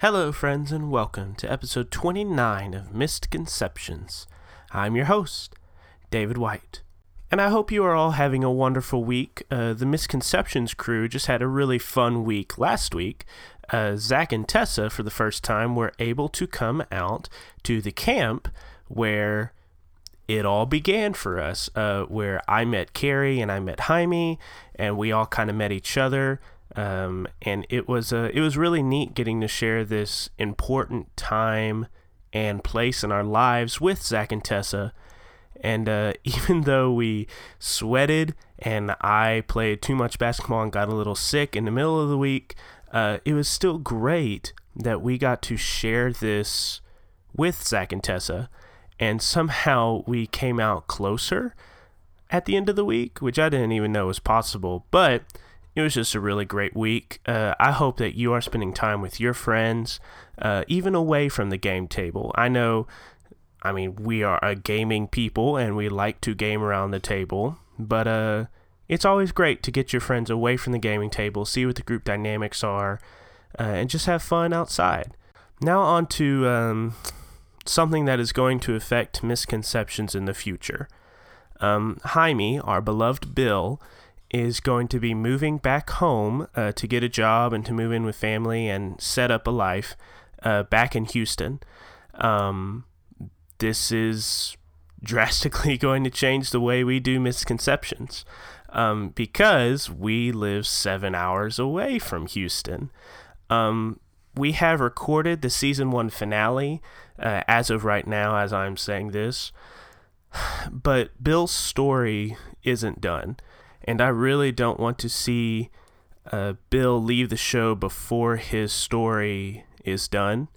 Hello, friends, and welcome to episode 29 of Misconceptions. I'm your host, David White. And I hope you are all having a wonderful week. Uh, the Misconceptions crew just had a really fun week last week. Uh, Zach and Tessa, for the first time, were able to come out to the camp where it all began for us, uh, where I met Carrie and I met Jaime, and we all kind of met each other. Um, and it was uh, it was really neat getting to share this important time and place in our lives with Zach and Tessa. And uh, even though we sweated and I played too much basketball and got a little sick in the middle of the week, uh, it was still great that we got to share this with Zach and Tessa. And somehow we came out closer at the end of the week, which I didn't even know was possible. But it was just a really great week. Uh, I hope that you are spending time with your friends, uh, even away from the game table. I know, I mean, we are a gaming people and we like to game around the table, but uh, it's always great to get your friends away from the gaming table, see what the group dynamics are, uh, and just have fun outside. Now, on to um, something that is going to affect misconceptions in the future. Um, Jaime, our beloved Bill, is going to be moving back home uh, to get a job and to move in with family and set up a life uh, back in Houston. Um, this is drastically going to change the way we do misconceptions um, because we live seven hours away from Houston. Um, we have recorded the season one finale uh, as of right now, as I'm saying this, but Bill's story isn't done and I really don't want to see uh, Bill leave the show before his story is done.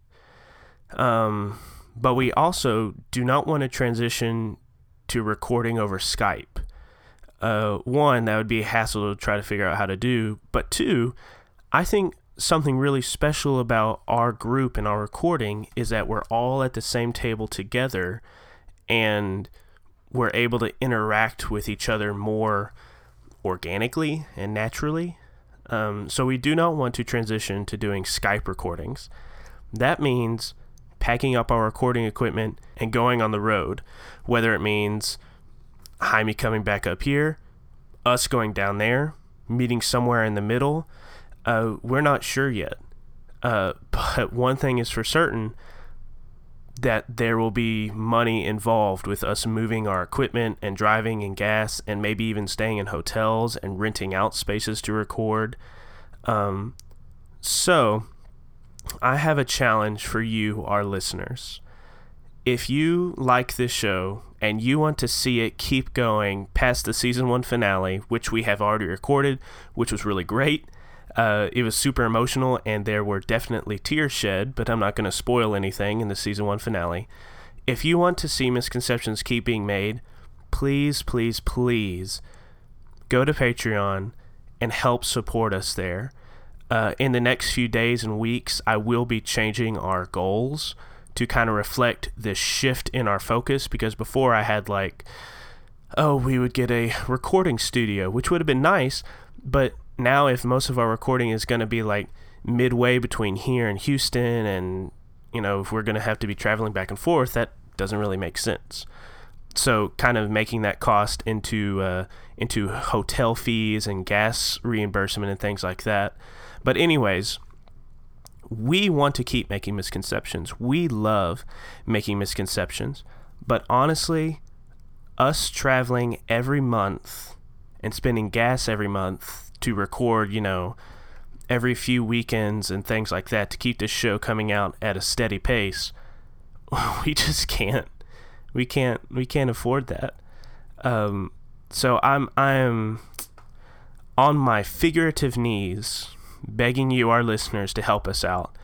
Um, but we also do not want to transition to recording over Skype. Uh, one, that would be a hassle to try to figure out how to do. But two, I think something really special about our group and our recording is that we're all at the same table together and we're able to interact with each other more organically and naturally. Um, so we do not want to transition to doing Skype recordings. That means packing up our recording equipment and going on the road, whether it means Jaime coming back up here, us going down there, meeting somewhere in the middle. Uh, we're not sure yet. Uh, but one thing is for certain that there will be money involved with us moving our equipment and driving and gas and maybe even staying in hotels and renting out spaces to record. Um, so, I have a challenge for you, our listeners. If you like this show and you want to see it keep going past the season one finale, which we have already recorded, which was really great, uh, it was super emotional, and there were definitely tears shed, but I'm not going to spoil anything in the season one finale. If you want to see misconceptions keep being made, please, please, please go to Patreon and help support us there. Uh, in the next few days and weeks, I will be changing our goals to kind of reflect this shift in our focus because before I had like, oh, we would get a recording studio, which would have been nice, but now if most of our recording is going to be like midway between here and Houston and you know if we're going to have to be traveling back and forth that doesn't really make sense. So kind of making that cost into uh, into hotel fees and gas reimbursement and things like that. But anyways we want to keep making misconceptions. We love making misconceptions. But honestly us traveling every month and spending gas every month to record, you know, every few weekends and things like that to keep this show coming out at a steady pace. We just can't. We can't. We can't afford that. Um, so I'm I'm on my figurative knees, begging you, our listeners, to help us out.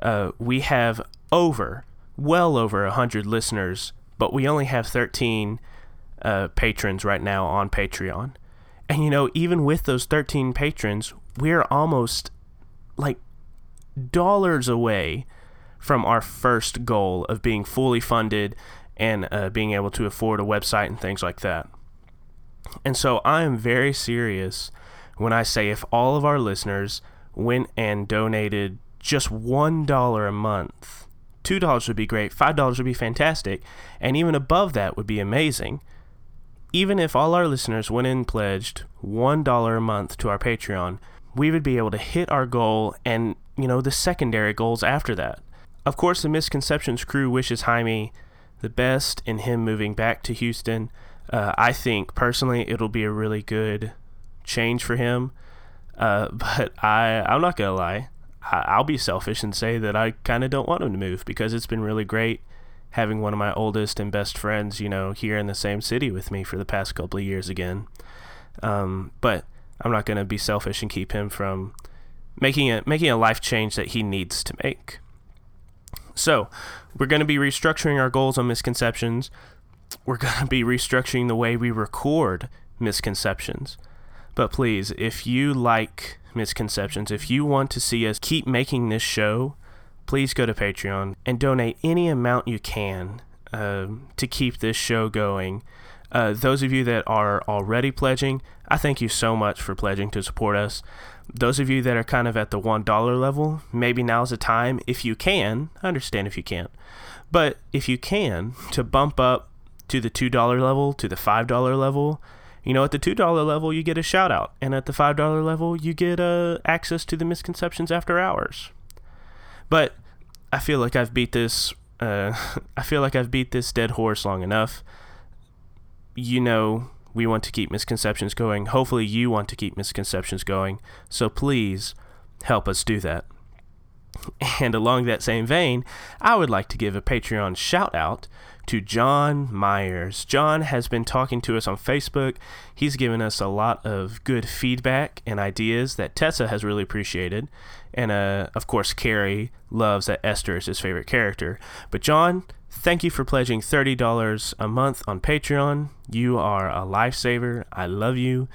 Uh, we have over, well over a hundred listeners, but we only have thirteen uh, patrons right now on Patreon. And you know, even with those 13 patrons, we're almost like dollars away from our first goal of being fully funded and uh, being able to afford a website and things like that. And so I am very serious when I say if all of our listeners went and donated just $1 a month, $2 would be great, $5 would be fantastic, and even above that would be amazing. Even if all our listeners went and pledged $1 a month to our Patreon, we would be able to hit our goal and, you know, the secondary goals after that. Of course, the Misconceptions crew wishes Jaime the best in him moving back to Houston. Uh, I think personally it'll be a really good change for him. Uh, but I, I'm not gonna lie, I, will be selfish and say that I kind of don't want him to move because it's been really great having one of my oldest and best friends, you know, here in the same city with me for the past couple of years again. Um, but I'm not gonna be selfish and keep him from making a making a life change that he needs to make. So, we're going to be restructuring our goals on misconceptions. We're going to be restructuring the way we record misconceptions. But please, if you like misconceptions, if you want to see us keep making this show, please go to Patreon and donate any amount you can uh, to keep this show going. Uh, those of you that are already pledging, I thank you so much for pledging to support us. Those of you that are kind of at the $1 level, maybe now's the time, if you can, I understand if you can't, but if you can, to bump up to the $2 level, to the $5 level, you know, at the $2 level, you get a shout out. And at the $5 level, you get uh, access to the misconceptions after hours. But I feel like I've beat this. Uh, I feel like I've beat this dead horse long enough. You know, we want to keep misconceptions going. Hopefully, you want to keep misconceptions going. So please help us do that. And along that same vein, I would like to give a Patreon shout out to John Myers. John has been talking to us on Facebook. He's given us a lot of good feedback and ideas that Tessa has really appreciated. And uh, of course, Carrie loves that Esther is his favorite character. But John, thank you for pledging $30 a month on Patreon. You are a lifesaver. I love you.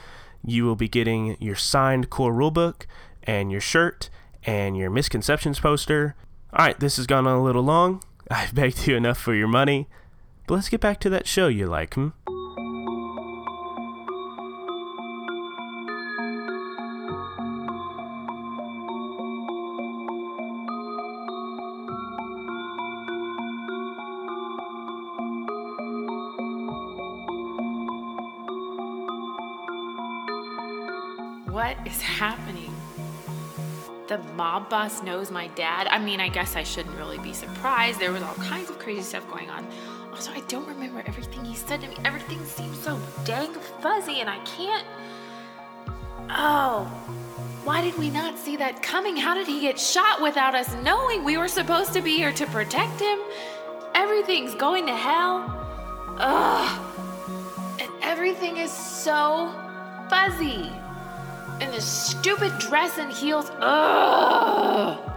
You will be getting your signed core rulebook and your shirt and your misconceptions poster. All right, this has gone on a little long. I've begged you enough for your money. But let's get back to that show you like, hmm? Mob boss knows my dad. I mean, I guess I shouldn't really be surprised. There was all kinds of crazy stuff going on. Also, I don't remember everything he said to me. Everything seems so dang fuzzy, and I can't. Oh, why did we not see that coming? How did he get shot without us knowing? We were supposed to be here to protect him. Everything's going to hell. Ugh. And everything is so fuzzy. And this stupid dress and heels. Ugh.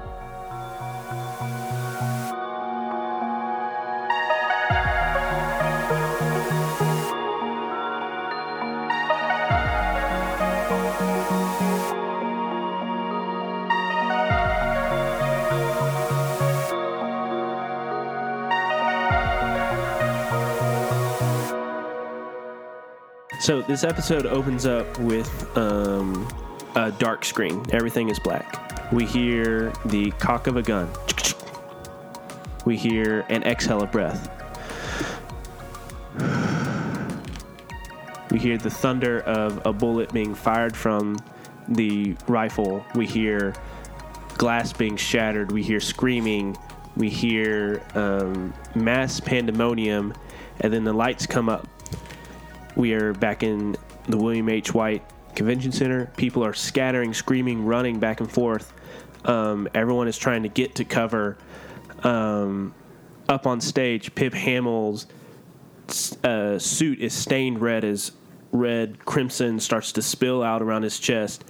So this episode opens up with um, a dark screen. Everything is black. We hear the cock of a gun. We hear an exhale of breath. We hear the thunder of a bullet being fired from the rifle. We hear glass being shattered. We hear screaming. We hear um, mass pandemonium. And then the lights come up we are back in the William H. White Convention Center. People are scattering, screaming, running back and forth. Um, everyone is trying to get to cover. Um, up on stage, Pip Hamill's uh, suit is stained red as red crimson starts to spill out around his chest.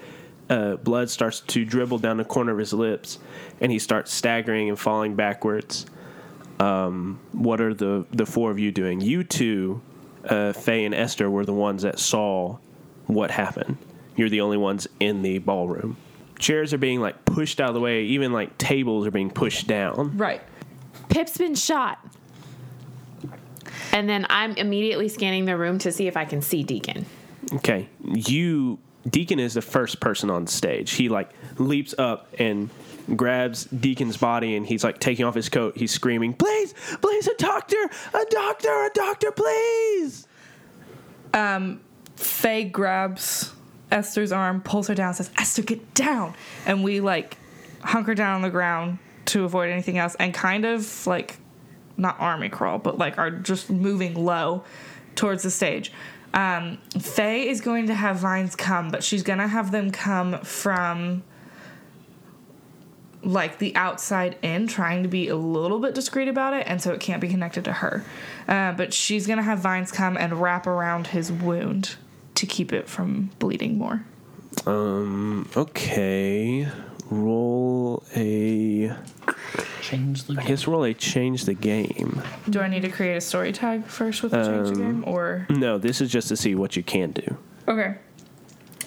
Uh, blood starts to dribble down the corner of his lips, and he starts staggering and falling backwards. Um, what are the the four of you doing? You two uh, Faye and Esther were the ones that saw what happened. You're the only ones in the ballroom. Chairs are being like pushed out of the way. Even like tables are being pushed down. Right. Pip's been shot. And then I'm immediately scanning the room to see if I can see Deacon. Okay, you Deacon is the first person on stage. He like leaps up and grabs Deacon's body and he's like taking off his coat. He's screaming, "Please, please, a doctor, a doctor, a doctor, please!" Um, Faye grabs Esther's arm, pulls her down, says, Esther, get down. And we like hunker down on the ground to avoid anything else and kind of like not army crawl, but like are just moving low towards the stage. Um, Faye is going to have vines come, but she's gonna have them come from like the outside in, trying to be a little bit discreet about it, and so it can't be connected to her. Uh, but she's gonna have vines come and wrap around his wound to keep it from bleeding more. Um. Okay. Roll a. Change the I guess roll a change the game. Do I need to create a story tag first with the change the game, or No, this is just to see what you can do. okay?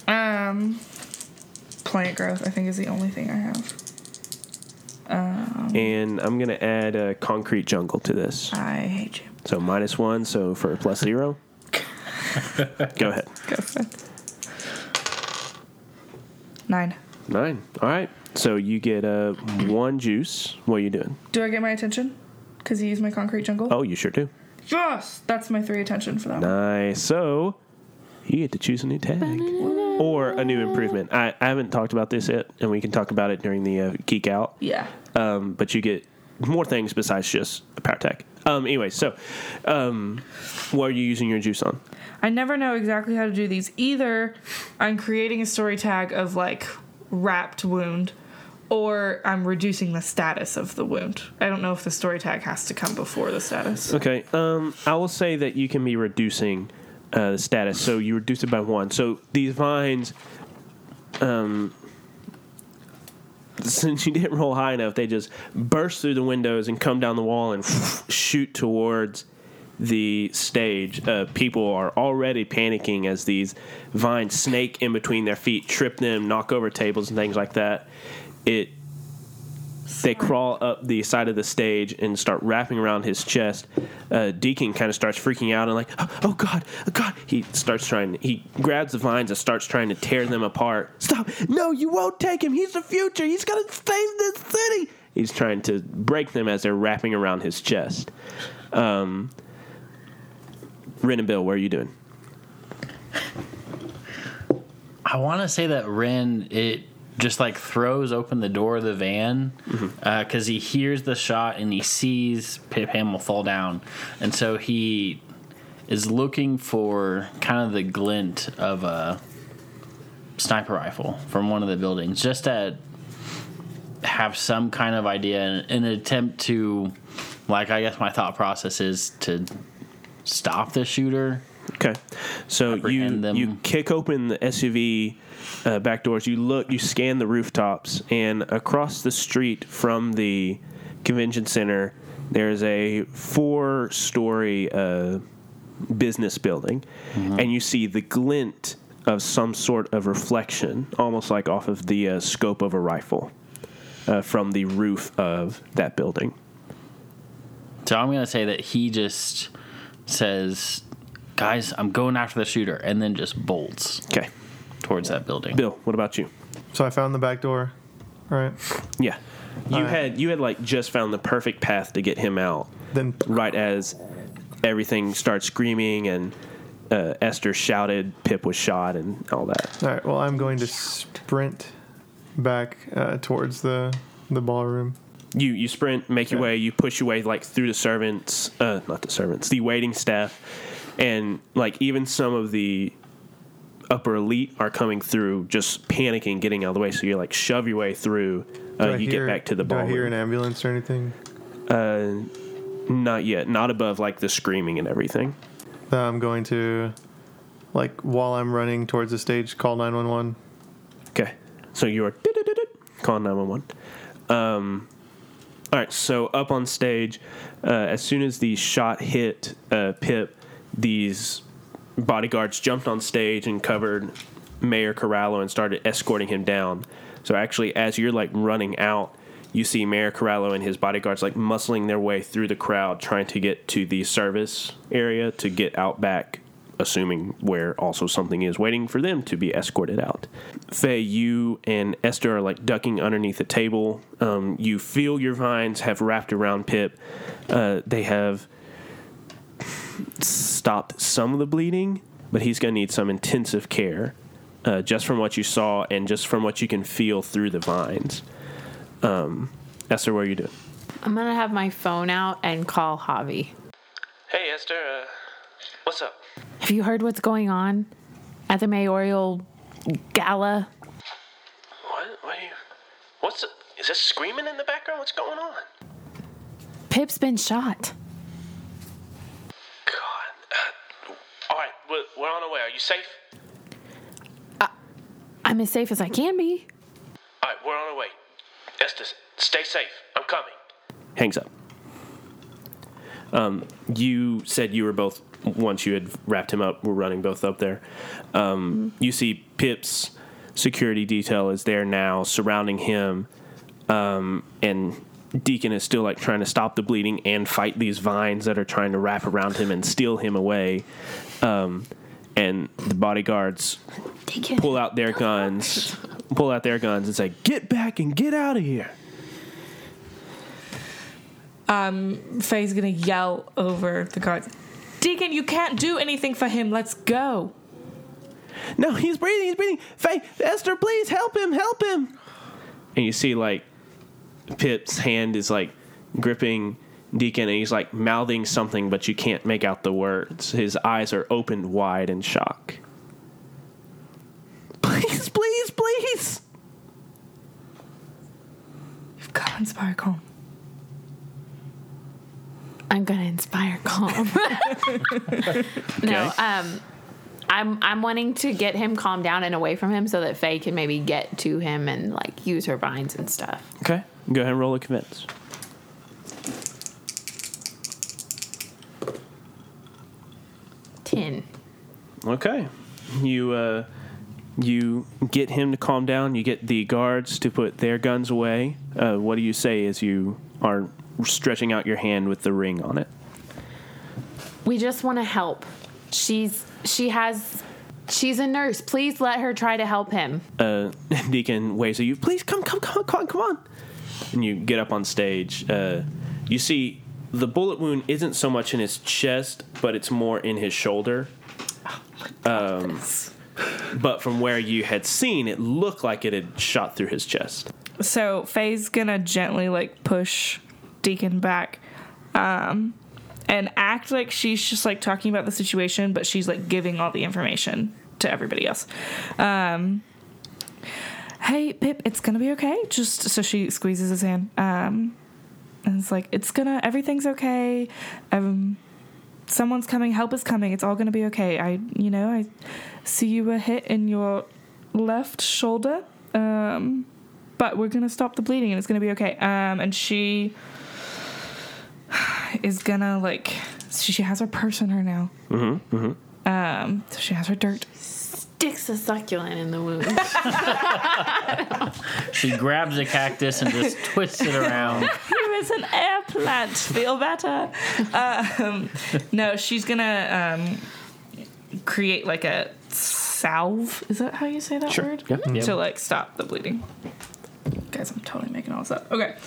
Um, plant growth I think is the only thing I have. And I'm gonna add a concrete jungle to this. I hate you. So minus one. So for plus zero. Go ahead. Go for it. Nine. Nine. All right. So you get uh, one juice. What are you doing? Do I get my attention? Because you used my concrete jungle. Oh, you sure do. Yes, that's my three attention for that. one. Nice. So you get to choose a new tag or a new improvement. I, I haven't talked about this yet, and we can talk about it during the uh, geek out. Yeah. Um, but you get more things besides just a power tag. Um, anyway, so um, what are you using your juice on? I never know exactly how to do these. Either I'm creating a story tag of like wrapped wound, or I'm reducing the status of the wound. I don't know if the story tag has to come before the status. Okay. Um, I will say that you can be reducing uh, the status. So you reduce it by one. So these vines, um, since you didn't roll high enough, they just burst through the windows and come down the wall and shoot towards the stage. Uh, people are already panicking as these vines snake in between their feet, trip them, knock over tables and things like that. It they crawl up the side of the stage and start wrapping around his chest. Uh, Deacon kind of starts freaking out and like, oh, oh God, oh God! He starts trying. He grabs the vines and starts trying to tear them apart. Stop! No, you won't take him. He's the future. He's gonna save this city. He's trying to break them as they're wrapping around his chest. Um, Ren and Bill, what are you doing? I want to say that Ren it just like throws open the door of the van mm-hmm. uh, because he hears the shot and he sees Pip Hamill fall down, and so he is looking for kind of the glint of a sniper rifle from one of the buildings, just to have some kind of idea in an attempt to, like, I guess my thought process is to stop the shooter. Okay, so you them. you kick open the SUV uh, back doors. You look, you scan the rooftops, and across the street from the convention center, there's a four-story uh, business building, and you see the glint of some sort of reflection, almost like off of the uh, scope of a rifle, uh, from the roof of that building. So I'm gonna say that he just says, "Guys, I'm going after the shooter," and then just bolts Okay, towards that building. Bill, what about you? So I found the back door. Right. Yeah, you Alright. had you had like just found the perfect path to get him out. Then right as everything starts screaming and uh, Esther shouted, Pip was shot, and all that. all right. Well, I'm going to sprint back uh, towards the the ballroom. You you sprint, make your Yeah. way, you push your way like through the servants, uh, not the servants, the waiting staff, and like even some of the upper elite are coming through, just panicking, getting out of the way. So you like shove your way through. Uh, you hear- get back to the bar. Do I hear an ambulance or anything? Uh, Not yet, not above like the screaming and everything. I'm going to, like, while I'm running towards the stage, call 911. Okay. So you are calling 911. Um, all right. So up on stage, uh, as soon as the shot hit uh, Pip, these bodyguards jumped on stage and covered Mayor Corallo and started escorting him down. So actually, as you're like running out, you see Mayor Corallo and his bodyguards like muscling their way through the crowd, trying to get to the service area to get out back assuming where also something is waiting for them to be escorted out. Faye, you and Esther are like ducking underneath a table. Um, you feel your vines have wrapped around Pip. Uh, they have stopped some of the bleeding, but he's going to need some intensive care, uh, just from what you saw and just from what you can feel through the vines. Um, Esther, what are you doing? I'm gonna have my phone out and call Javi. Hey, Esther. Uh, what's up? Have you heard what's going on at the mayoral gala? What? What are you? What's? The, is this screaming in the background? What's going on? Pip's been shot. God. Uh, all right, we're, we're on our way. Are you safe? I'm as safe as I can be. All right, we're on our way. Esther, stay safe. I'm coming. Hangs up. Um, you said you were both once you had wrapped him up. We're running both up there. Um, You see Pip's security detail is there now, surrounding him, um, and Deacon is still like trying to stop the bleeding and fight these vines that are trying to wrap around him and steal him away. Um, and the bodyguards pull out their guns, pull out their guns, and say, "Get back and get out of here." Um, Faye's gonna yell over the guards. Deacon, you can't do anything for him. Let's go. No, he's breathing. He's breathing. Faye, Esther, please help him. Help him. And you see, like, Pip's hand is like gripping Deacon, and he's like mouthing something, but you can't make out the words. His eyes are opened wide in shock. Please, please, please. You've got to inspire calm. I'm gonna inspire calm. No, um, I'm I'm wanting to get him calmed down and away from him so that Faye can maybe get to him and like use her vines and stuff. Okay, go ahead and roll a convince. Ten. Okay. You uh you get him to calm down, you get the guards to put their guns away. Uh, what do you say as you are stretching out your hand with the ring on it? We just want to help. She's she has she's a nurse. Please let her try to help him. Uh Deacon waves at you, please come, come, come on, come on, come on. And you get up on stage. Uh you see the bullet wound isn't so much in his chest, but it's more in his shoulder. Um, but from where you had seen, it looked like it had shot through his chest. So Faye's gonna gently like push Deacon back, um, and act like she's just like talking about the situation, but she's like giving all the information to everybody else. Um, hey Pip, it's gonna be okay. Just so she squeezes his hand, um, and it's like it's gonna everything's okay. Um, someone's coming. Help is coming. It's all gonna be okay. I, you know, I see you were hit in your left shoulder. Um, but we're gonna stop the bleeding and it's gonna be okay. Um, and she is gonna like she, has her purse on her now. Mm-hmm. mm-hmm. Um, so she has her dirt. Sticks a succulent in the wound. She grabs a cactus and just twists it around. Here is an air plant. Feel better. Um, no, she's gonna um, create like a salve. Is that how you say that word? Yeah. Yep. To like stop the bleeding. Guys, I'm totally making all this up. Okay.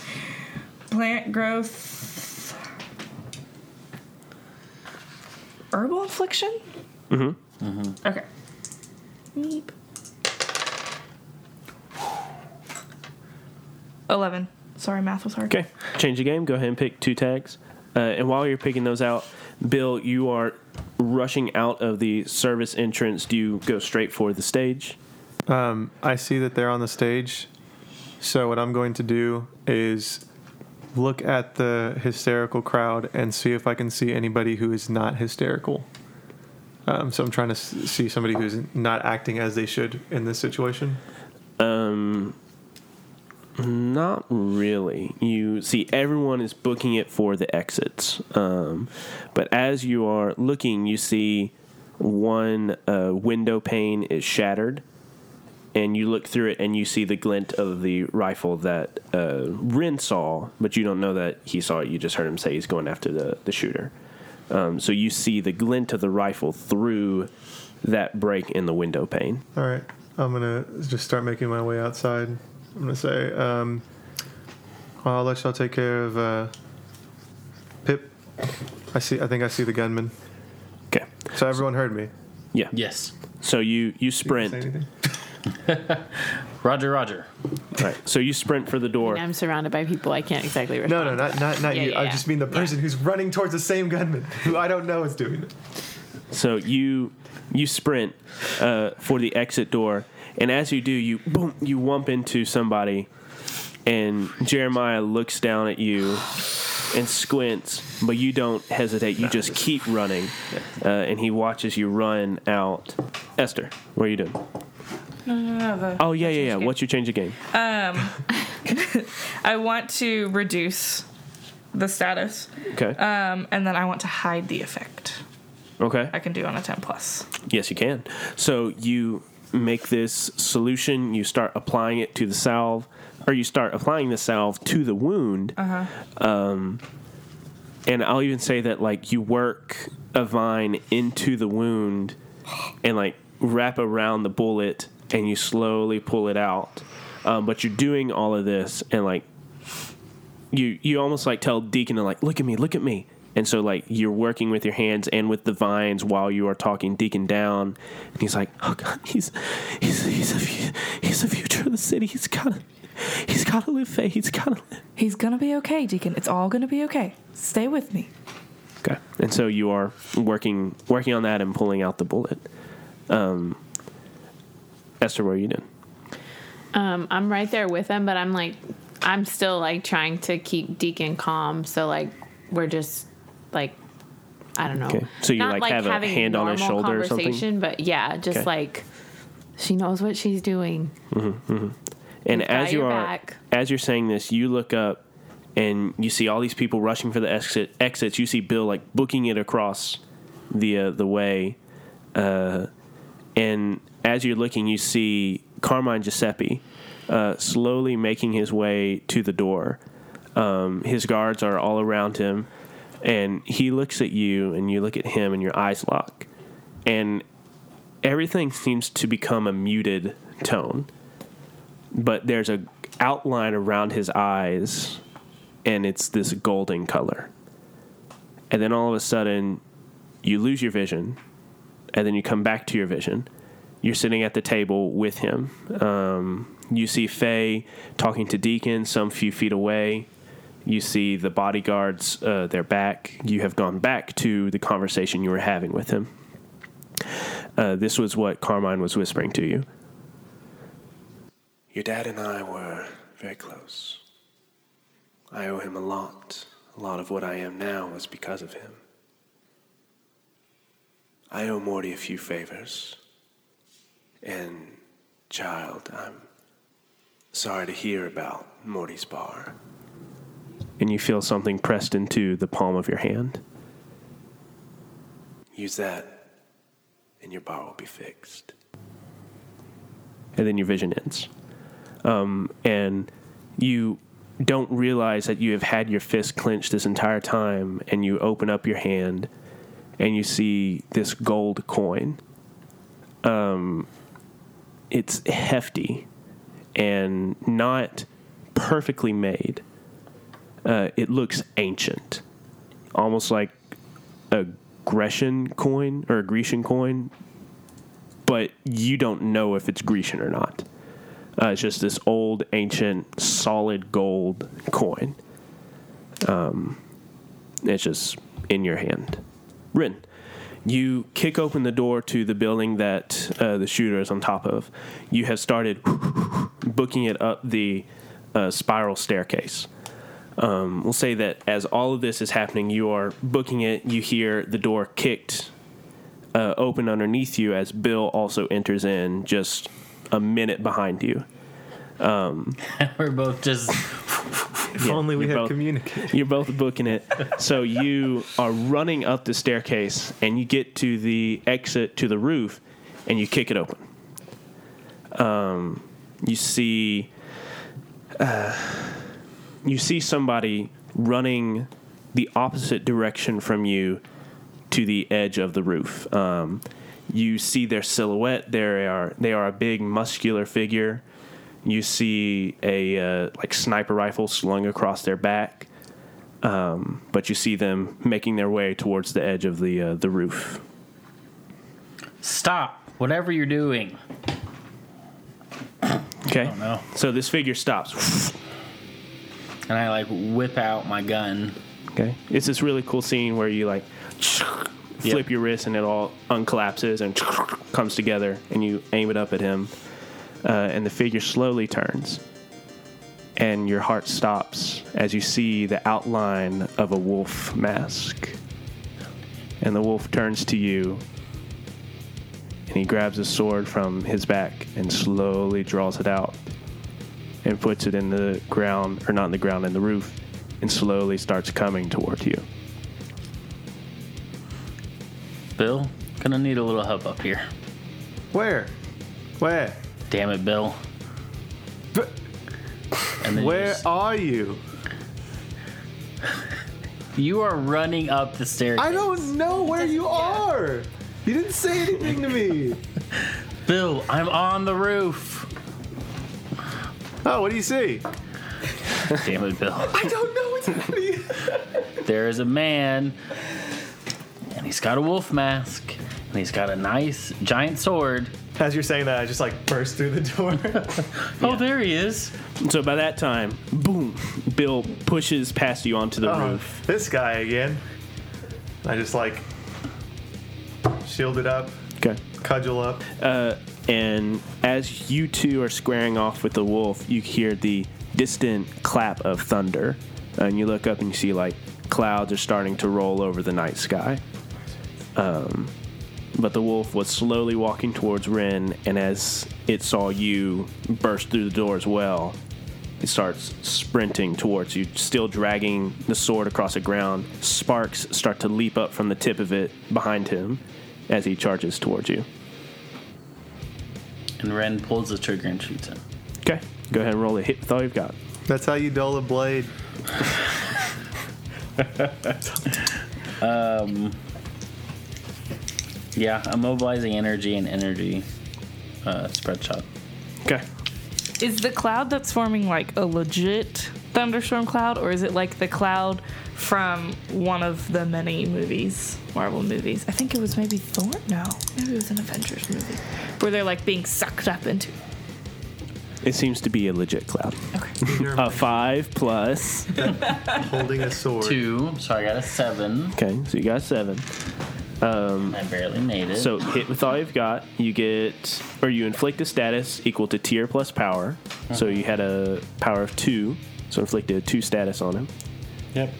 Plant growth. Herbal infliction? Mm-hmm. Okay. Meep. 11. Sorry, math was hard. Okay, change the game. Go ahead and pick two tags. Uh, and while you're picking those out, Bill, you are rushing out of the service entrance. Do you go straight for the stage? Um, I see that they're on the stage. So what I'm going to do is look at the hysterical crowd and see if I can see anybody who is not hysterical. Um, so I'm trying to see somebody who's not acting as they should in this situation. Um, not really. You see, everyone is booking it for the exits. Um, but as you are looking, you see one uh, window pane is shattered, and you look through it and you see the glint of the rifle that uh, saw, but you don't know that he saw it. You just heard him say he's going after the, the shooter. Um, so you see the glint of the rifle through that break in the window pane. All right, I'm gonna just start making my way outside. I'm gonna say, um, well, I'll let y'all take care of uh, Pip. I see. I think I see the gunman. Okay. So everyone heard me. Yeah. Yes. So you you Say sprint. Anything? Roger, Roger. Right. So you sprint for the door. I'm surrounded by people I can't exactly No, respond. no, not not not Yeah, you. yeah, I yeah. just mean the person who's running towards the same gunman who I don't know is doing it. So you you sprint uh, for the exit door, and as you do, you boom, you wump into somebody, and Jeremiah looks down at you and squints, but you don't hesitate. You just keep running, uh, and he watches you run out. Esther, what are you doing? Oh yeah, yeah, yeah. What's your change of game? Um, I want to reduce the status, Okay. um, and then I want to hide the effect. Okay. I can do on a 10 plus. Yes, you can. So you make this solution, you start applying it to the salve, or you start applying the salve to the wound. Uh huh. Um, and I'll even say that, like, you work a vine into the wound and, like, wrap around the bullet and you slowly pull it out. Um, but you're doing all of this and, like, you you almost like tell Deacon to like look at me, look at me. And so like you're working with your hands and with the vines while you are talking Deacon down, and he's like, "Oh God, he's he's he's a he's the future of the city. He's gotta he's gotta live Faye. He's gotta live." He's gonna be okay, Deacon. It's all gonna be okay. Stay with me. Okay, and so you are working working on that and pulling out the bullet. Um, Esther, what are you doing? Um, I'm right there with him, but I'm like, I'm still like trying to keep Deacon calm. So like, we're just like, I don't know. Okay. So you, Not like, have a hand on his shoulder or something? conversation, But yeah, just Okay. like she knows what she's doing. And We've as you are back. as you're saying this, you look up and you see all these people rushing for the exit exits. You see Bill like booking it across the uh, the way, uh, and as you're looking, you see Carmine Giuseppe uh, slowly making his way to the door. Um, his guards are all around him, and he looks at you, and you look at him, and your eyes lock, and everything seems to become a muted tone but there's a outline around his eyes and it's this golden color and then all of a sudden you lose your vision and then you come back to your vision you're sitting at the table with him um, you see Faye talking to Deacon some few feet away you see the bodyguards uh, they're back you have gone back to the conversation you were having with him uh, this was what Carmine was whispering to you your dad and I were very close. I owe him a lot. A lot of what I am now was because of him. I owe Morty a few favors. And, child, I'm sorry to hear about Morty's bar. And you feel something pressed into the palm of your hand. Use that, and your bar will be fixed. And then your vision ends um, and you don't realize that you have had your fist clenched this entire time, and you open up your hand, and you see this gold coin. Um, it's hefty and not perfectly made. Uh, it looks ancient, almost like a Grecian coin or a Grecian coin, but you don't know if it's Grecian or not. Uh, it's just this old, ancient, solid gold coin. Um, it's just in your hand. Rin, you kick open the door to the building that uh, the shooter is on top of. You have started booking it up the uh, spiral staircase. Um, we'll say that as all of this is happening, you are booking it. You hear the door kicked uh, open underneath you as Bill also enters in just a minute behind you. We're both just If Yeah, only we had both- communicated. You're both booking it. So you are running up the staircase and you get to the exit to the roof and you kick it open. Um, you see uh, you see somebody running the opposite direction from you to the edge of the roof. Um, you see their silhouette. They are they are a big muscular figure. You see a uh, like sniper rifle slung across their back. Um, but you see them making their way towards the edge of the uh, the roof. Stop! Whatever you're doing. Okay. Oh no. So this figure stops. And I like whip out my gun. Okay. It's this really cool scene where you like flip your wrist and it all uncollapses and comes together and you aim it up at him. Uh, and the figure slowly turns. And your heart stops as you see the outline of a wolf mask. And the wolf turns to you and he grabs a sword from his back and slowly draws it out and puts it in the ground, or not in the ground, in the roof, and slowly starts coming toward you. Bill, gonna need a little help up here. Where? Where? Damn it, Bill. But And then where just- are you? you are running up the stairs. I don't know where you are. You didn't say anything to me. Bill, I'm on the roof. Oh, what do you see? Damn it, Bill. I don't know what's happening. There is a man, and he's got a wolf mask, and he's got a nice giant sword. As you're saying that, I just like burst through the door. Oh, there he is. So by that time, boom, Bill pushes past you onto the Oh, roof. this guy again. I just like shield it up, Okay. cudgel up. Uh, and as you two are squaring off with the wolf, you hear the distant clap of thunder. And you look up and you see like clouds are starting to roll over the night sky. Um, but the wolf was slowly walking towards Ren, and as it saw you burst through the door as well, it starts sprinting towards you, still dragging the sword across the ground. Sparks start to leap up from the tip of it behind him as he charges towards you. And Ren pulls the trigger and shoots him. Okay, go ahead and roll a hit with all you've got. That's how you dull a blade. Um, Yeah, I'm mobilizing energy and energy uh, spread shot. Okay. Is the cloud that's forming like a legit thunderstorm cloud, or is it like the cloud from one of the many movies, Marvel movies? I think it was maybe Thor. No, maybe it was an Avengers movie where they're like being sucked up into. It seems to be a legit cloud. Okay. A five plus. holding a sword. Two, so I got a seven. Okay, so you got seven. I barely made it. So hit with all you've got. You get, or you inflict a status equal to tier plus power. So you had a power of two, so inflicted two status on him. yep.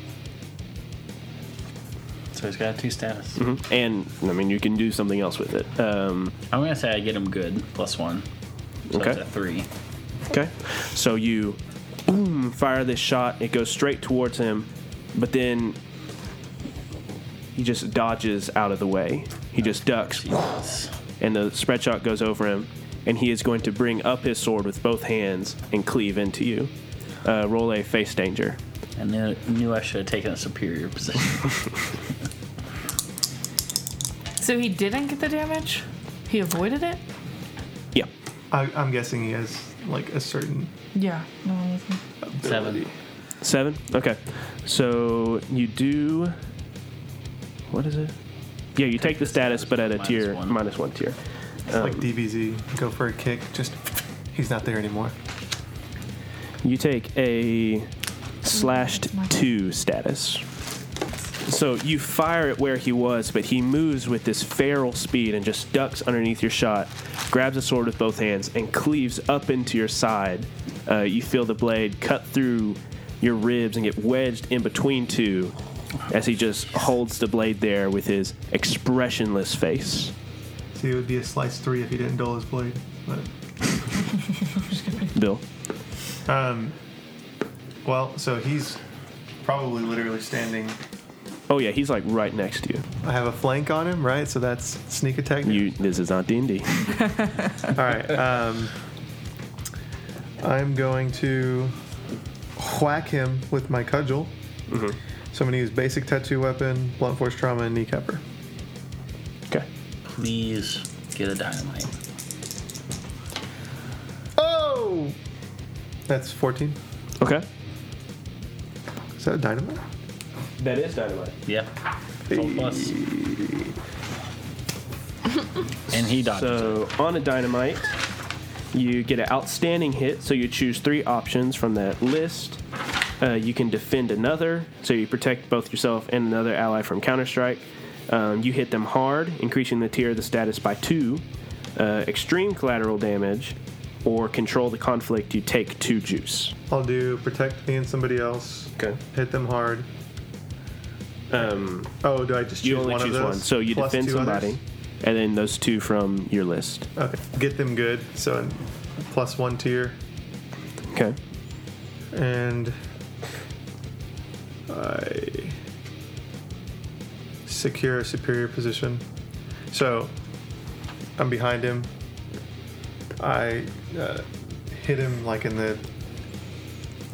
So he's got two status. And I mean, you can do something else with it. Um, I'm gonna say I get him good plus one. So Okay. it's at three. Okay. So you boom, fire this shot. It goes straight towards him, but then he just dodges out of the way. He just ducks, Jesus. and the spread shot goes over him, and he is going to bring up his sword with both hands and cleave into you. Uh, roll a face danger. I knew, knew I should have taken a superior position. So he didn't get the damage. He avoided it. Yeah. I, I'm guessing he has like a certain. Yeah. No one was. Seven. Seven? Okay. So you do. What is it? Yeah, you take the status, but at a Minus tier, one. minus one tier. It's like DBZ. Go for a kick. Just he's not there anymore. You take a slashed two status. So you fire it where he was, but he moves with this feral speed and just ducks underneath your shot, grabs a sword with both hands, and cleaves up into your side. Uh, you feel the blade cut through your ribs and get wedged in between two as he just holds the blade there with his expressionless face. See, it would be a slice three if he didn't dull his blade. But Bill. um, well, so he's probably literally standing. Oh yeah, he's like right next to you. I have a flank on him, right? So that's sneak attack. You. This is not D and D. All right. Um, I'm going to whack him with my cudgel. So I'm going to use basic tattoo weapon, blunt force trauma, and kneecapper. Okay. Please get a dynamite. Oh! That's 14. Okay. Is that a dynamite? That is dynamite. Yeah. Full plus. and he dodges it. So on a dynamite, you get an outstanding hit. So you choose three options from that list. Uh, you can defend another, so you protect both yourself and another ally from counter strike. Um, you hit them hard, increasing the tier of the status by two. Uh, extreme collateral damage, or control the conflict. You take two juice. I'll do protect me and somebody else. Okay. Hit them hard. Um, Oh, do I just choose you only one choose of those? one, so you defend somebody, others? and then those two from your list. Okay. Get them good. So plus one tier. Okay. And I secure a superior position. So I'm behind him. I uh, hit him like in the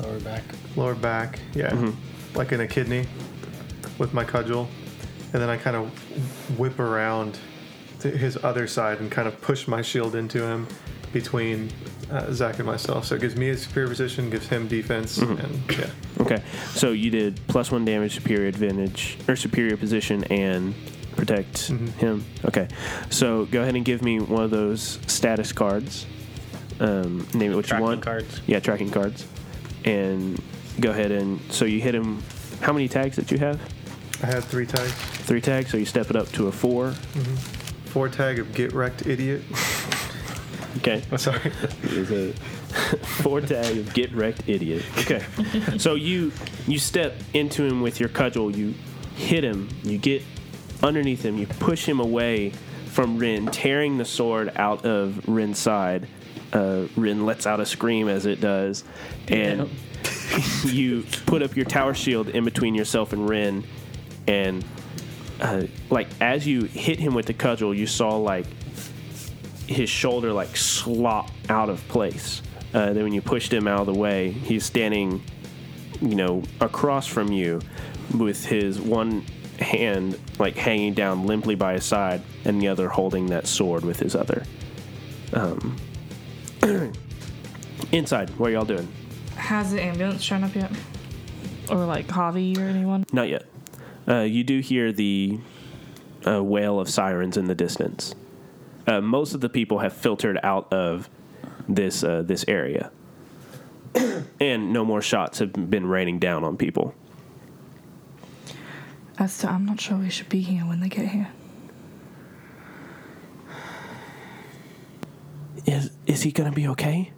Lower back. lower back, yeah, like in a kidney with my cudgel. And then I kind of whip around to his other side and kind of push my shield into him between uh, Zach and myself. So it gives me a superior position, gives him defense, and yeah. Okay, so you did plus one damage, superior advantage, or superior position, and protect him. Okay, so go ahead and give me one of those status cards. Um, name it what Tracking you want. cards. Yeah, tracking cards, and go ahead and so you hit him. How many tags that you have? I had three tags. Three tags, so you step it up to a four. Four tag of get wrecked idiot. Okay. I'm Sorry. is a four tag of get wrecked idiot. Okay, so you you step into him with your cudgel. You hit him. You get underneath him. You push him away from Ren, tearing the sword out of Ren's side. Uh, Ren lets out a scream as it does, and you put up your tower shield in between yourself and Ren, and uh, like as you hit him with the cudgel, you saw like his shoulder like slop out of place. Uh, then when you pushed him out of the way, he's standing, you know, across from you, with his one hand like hanging down limply by his side, and the other holding that sword with his other. Um, inside, what are y'all doing? Has the ambulance shown up yet? Or like Javi or anyone? Not yet. Uh, you do hear the uh, wail of sirens in the distance. Uh, most of the people have filtered out of this uh, this area, and no more shots have been raining down on people. As to, I'm not sure we should be here when they get here. Is is he gonna be okay?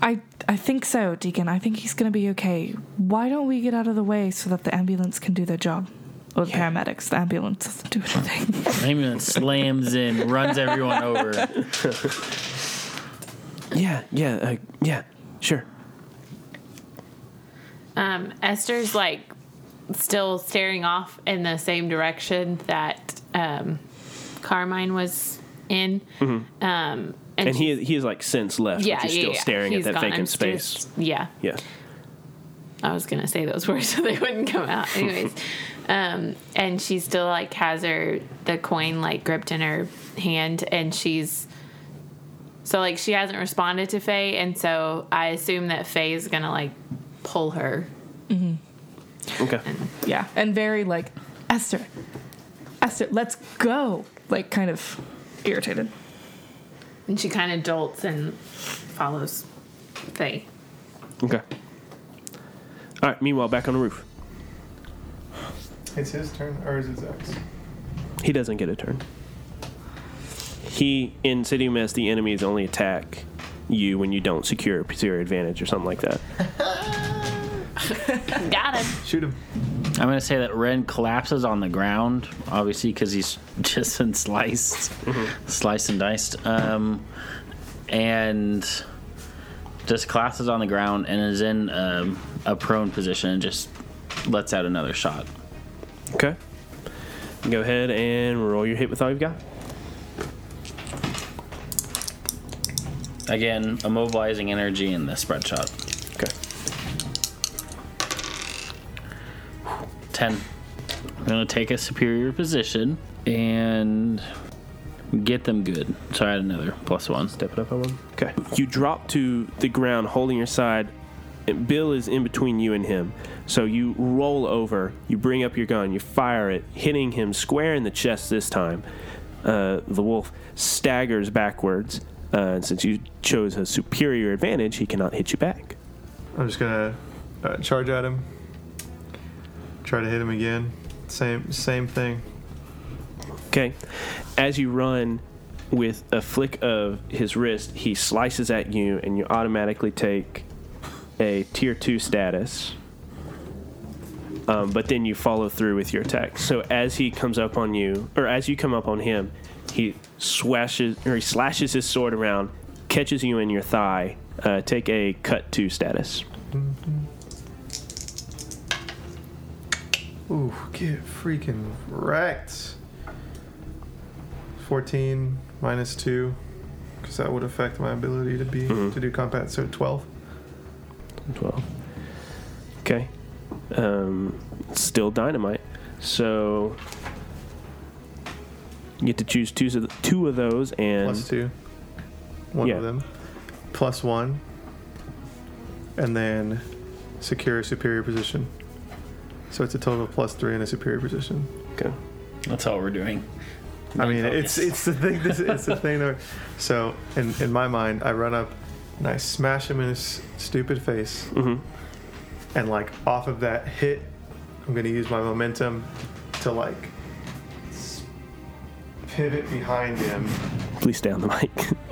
I I think so, Deacon. I think he's gonna be okay. Why don't we get out of the way so that the ambulance can do their job? Or the Yeah. paramedics. The ambulance doesn't do anything. Ambulance slams in, runs everyone over. Yeah, yeah, uh, yeah. Sure. Um, Esther's like still staring off in the same direction that um, Carmine was in. Um, and And he he is like since left, yeah, but you're yeah, still yeah. staring He's at that gone. vacant I'm space. just- yeah, Yeah. I was gonna say those words so they wouldn't come out. Anyways, um, and she still like has her the coin like gripped in her hand, and she's so like she hasn't responded to Faye, and so I assume that Faye is gonna like pull her. Mm-hmm. Okay. yeah. And very like, Esther, Esther, let's go. Like kind of irritated. And she kind of jolts and follows Faye. Okay. All right. Meanwhile, back on the roof. It's his turn, or is it Zach's? He doesn't get a turn. He in City Mist, the enemies only attack you when you don't secure a superior advantage or something like that. Got him. Shoot him. I'm gonna say that Ren collapses on the ground, obviously because he's just been sliced, sliced and diced, um, and just collapses on the ground and is in um, a prone position and just lets out another shot. Okay. Go ahead and roll your hit with all you've got. Again, immobilizing energy in the spread shot. Okay. Ten. I'm gonna take a superior position and get them good. So I had another plus one. Step it up on one. Okay. You drop to the ground, holding your side. Bill is in between you and him. So you roll over, you bring up your gun, you fire it, hitting him square in the chest this time. Uh, the wolf staggers backwards. Uh, and since you chose a superior advantage, he cannot hit you back. I'm just gonna uh, charge at him. Try to hit him again. Same same thing. Okay. As you run with a flick of his wrist, he slices at you, and you automatically take a tier two status. Um, but then you follow through with your attack. So as he comes up on you, or as you come up on him, he swashes or he slashes his sword around, catches you in your thigh. Uh, take a cut two status. Ooh, get freaking wrecked. 14 minus 2, because that would affect my ability to be Mhm. to do combat. So 12. 12. Okay. Um, still dynamite. So you get to choose two of, the, two of those, and Plus 2. One Yeah. of them. Plus 1. And then secure a superior position. So it's a total of plus 3 in a superior position. okay. That's all we're doing. I mean, Main it's it's the thing. This, it's the thing. That, so in in my mind, I run up and I smash him in his stupid face, hmm and like off of that hit, I'm gonna use my momentum to like pivot behind him. Please stay on the mic.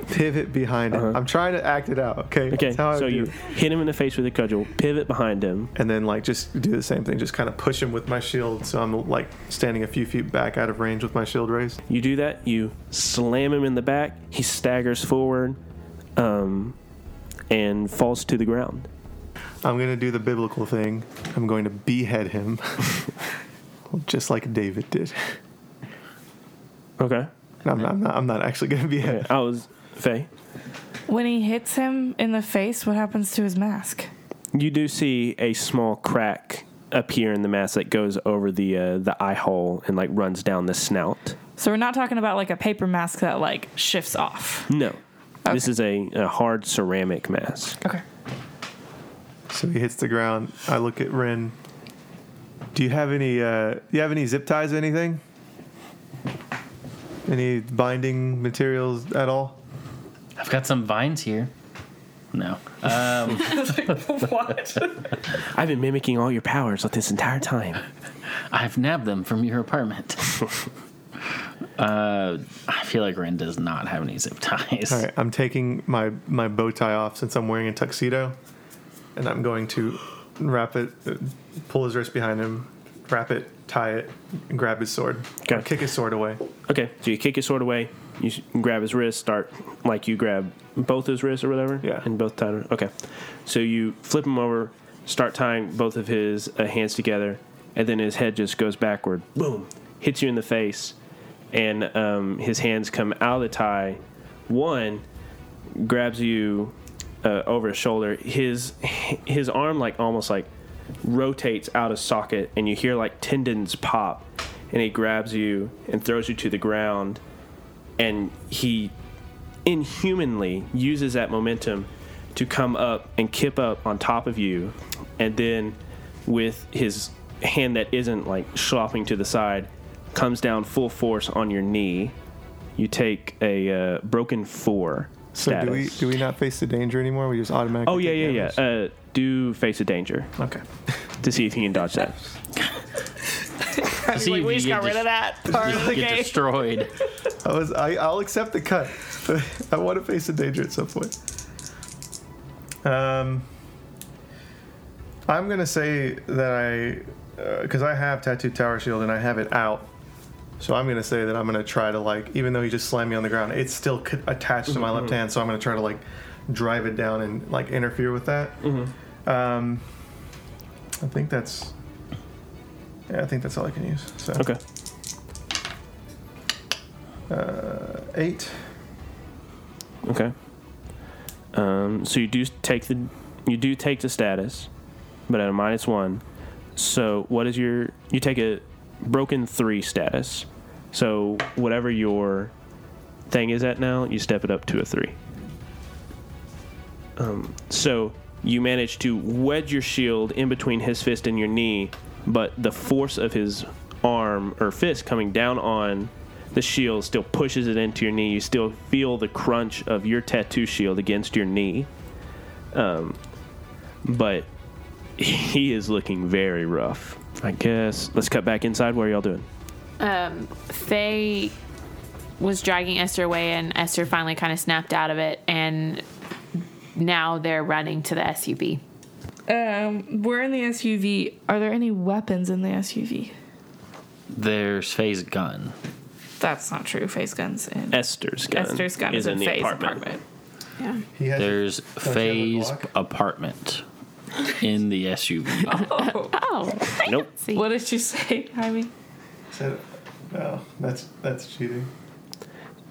Pivot behind him. Uh-huh. I'm trying to act it out. Okay. okay. That's how I So you hit him in the face with a cudgel, pivot behind him. and then like just do the same thing. Just kind of push him with my shield, so I'm like standing a few feet back out of range with my shield raised. You do that. You slam him in the back. He staggers forward, um, and falls to the ground. I'm gonna do the biblical thing. I'm going to behead him, just like David did. Okay. I'm, I'm not. I'm not actually gonna behead. okay. I was Faye. When he hits him in the face, what happens to his mask? You do see a small crack appear in the mask that goes over the uh, the eye hole and like runs down the snout. So we're not talking about like a paper mask that like shifts off. No, this is a, a hard ceramic mask. Okay. So he hits the ground. I look at Ren. Do you have any? Uh, do you have any zip ties? Or anything? Any binding materials at all? I've got some vines here. No. Um, what? I've been mimicking all your powers this entire time. I've nabbed them from your apartment. uh, I feel like Ren does not have any zip ties. All right. I'm taking my my bow tie off since I'm wearing a tuxedo, and I'm going to wrap it, uh, pull his wrist behind him, wrap it, tie it, and grab his sword. Okay. Kick his sword away. Okay, so you kick his sword away. You grab his wrist. Start like you grab both his wrists or whatever. Yeah. And both tie. Okay, so you flip him over. Start tying both of his uh, hands together, and then his head just goes backward. Boom! Hits you in the face, and um, his hands come out of the tie. One grabs you uh, over his shoulder. His his arm like almost like rotates out of socket, and you hear like tendons pop, and he grabs you and throws you to the ground, and he inhumanly uses that momentum to come up and kip up on top of you, and then with his hand that isn't like slopping to the side, comes down full force on your knee. You take a uh, broken four. So do we do we not face the danger anymore? We just automatically. Oh yeah, take yeah, yeah. Uh, do face a danger Okay. to see if you can dodge that. See if we you just get got rid of that part of the Get game. destroyed. I was. I, I'll accept the cut, but I want to face the danger at some point. Um, I'm gonna say that I, because I have tattooed tower shield and I have it out, so I'm gonna say that I'm gonna try to like, even though he just slammed me on the ground, it's still c- attached to my left hand, so I'm gonna try to like drive it down and like interfere with that. Um, I think that's. Yeah, I think that's all I can use. So Okay. uh, eight. Okay. Um, so you do take the you do take the status, but at a minus one. So what is your you take a broken three status. So whatever your thing is at now, you step it up to a three. Um, so you manage to wedge your shield in between his fist and your knee, but the force of his arm or fist coming down on the shield still pushes it into your knee. You still feel the crunch of your tattoo shield against your knee. Um, but he is looking very rough. I guess let's cut back inside. What are y'all doing? Um, Faye was dragging Esther away, and Esther finally kind of snapped out of it, and now they're running to the SUV. Um, we're in the SUV. Are there any weapons in the SUV? There's Faye's gun. That's not true. Face guns in Esther's gun. Esther's gun is, in, Faye's apartment. Yeah. He has There's don't you have a Faye's Glock? apartment in the SUV. Oh. oh, Nope. see. What did you say, Jaime? Said- No, that's that's cheating.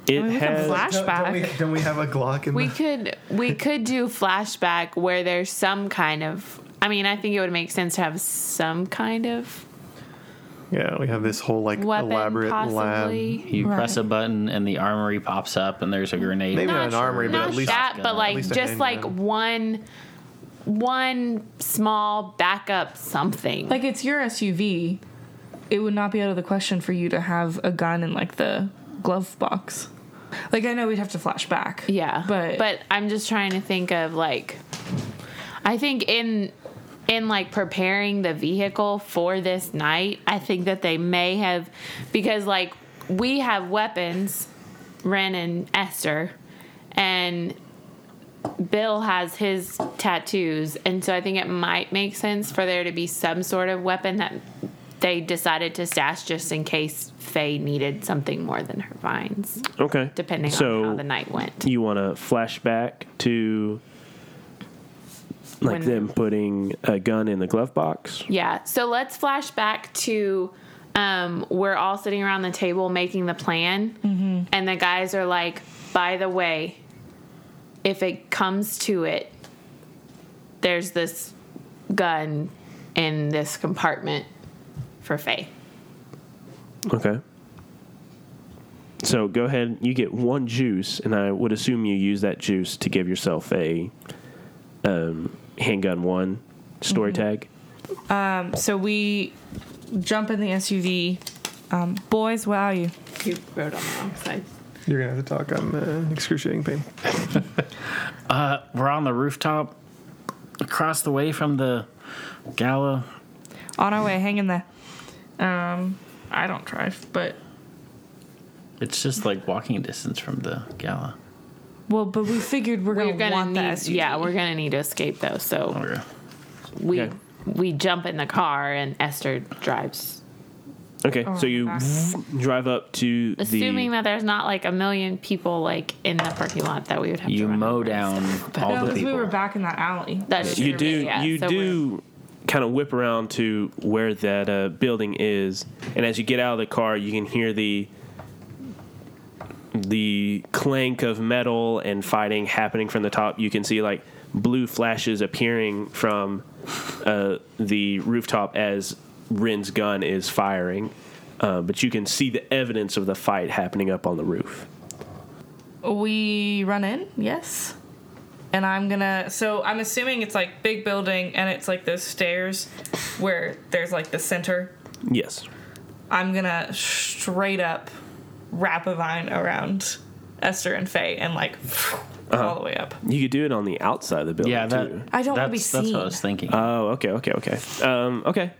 It mean, we can has. flash- Don't, don't we, Flashback. don't we have a Glock in We the could we could do flashback where there's some kind of. I mean, I think it would make sense to have some kind of Yeah, we have this whole like weapon, elaborate possibly. lab. You press a Right. button and the armory pops up and there's a grenade. Maybe Not not an armory, but at least that, but At like least a just like handgun. one, one small backup something. Like it's your SUV. It would not be out of the question for you to have a gun in like the glove box. Like I know we'd have to flash back. yeah, but but I'm just trying to think of like, I think in in like preparing the vehicle for this night, I think that they may have because like we have weapons, Ren and Esther, and Bill has his tattoos, and so I think it might make sense for there to be some sort of weapon that they decided to stash just in case Faye needed something more than her vines, Okay. depending so on how the night went. you want to flash back to like When- them putting a gun in the glove box. Yeah. So let's flash back to um, we're all sitting around the table making the plan, and the guys are like, "By the way, if it comes to it, there's this gun in this compartment for Faye." Okay. So go ahead. You get one juice, and I would assume you use that juice to give yourself a um, handgun one story tag. Um, so we jump in the SUV. Um, boys, wow, you. You wrote on the wrong side. You're gonna have to talk. I'm uh, excruciating pain. Uh, we're on the rooftop across the way from the gala. On our way, hang in there. Um, I don't drive, but It's just like walking distance from the gala. well, but we figured we're We're gonna, gonna want the need, SUV. yeah, we're gonna need to escape though. So Okay. we Okay. we jump in the car and Esther drives Okay, so you drive up to Assuming the. that there's not like a million people like in the parking lot that we would have You to run mow over. down all No, the people. we were back in that alley. That's you true, do yeah, you so do kind of whip around to where that uh, building is, and as you get out of the car, you can hear the the clank of metal and fighting happening from the top. You can see like blue flashes appearing from uh, the rooftop as Ren's gun is firing, uh, but you can see the evidence of the fight happening up on the roof. We run in, yes. And I'm gonna. So I'm assuming it's like big building, and it's like those stairs where there's like the center. Yes. I'm gonna straight up wrap a vine around Esther and Faye and like all the way up. You could do it on the outside of the building yeah, that. too. I don't wanna be that's, That's what I was thinking. Oh, okay, okay, okay. Um, okay.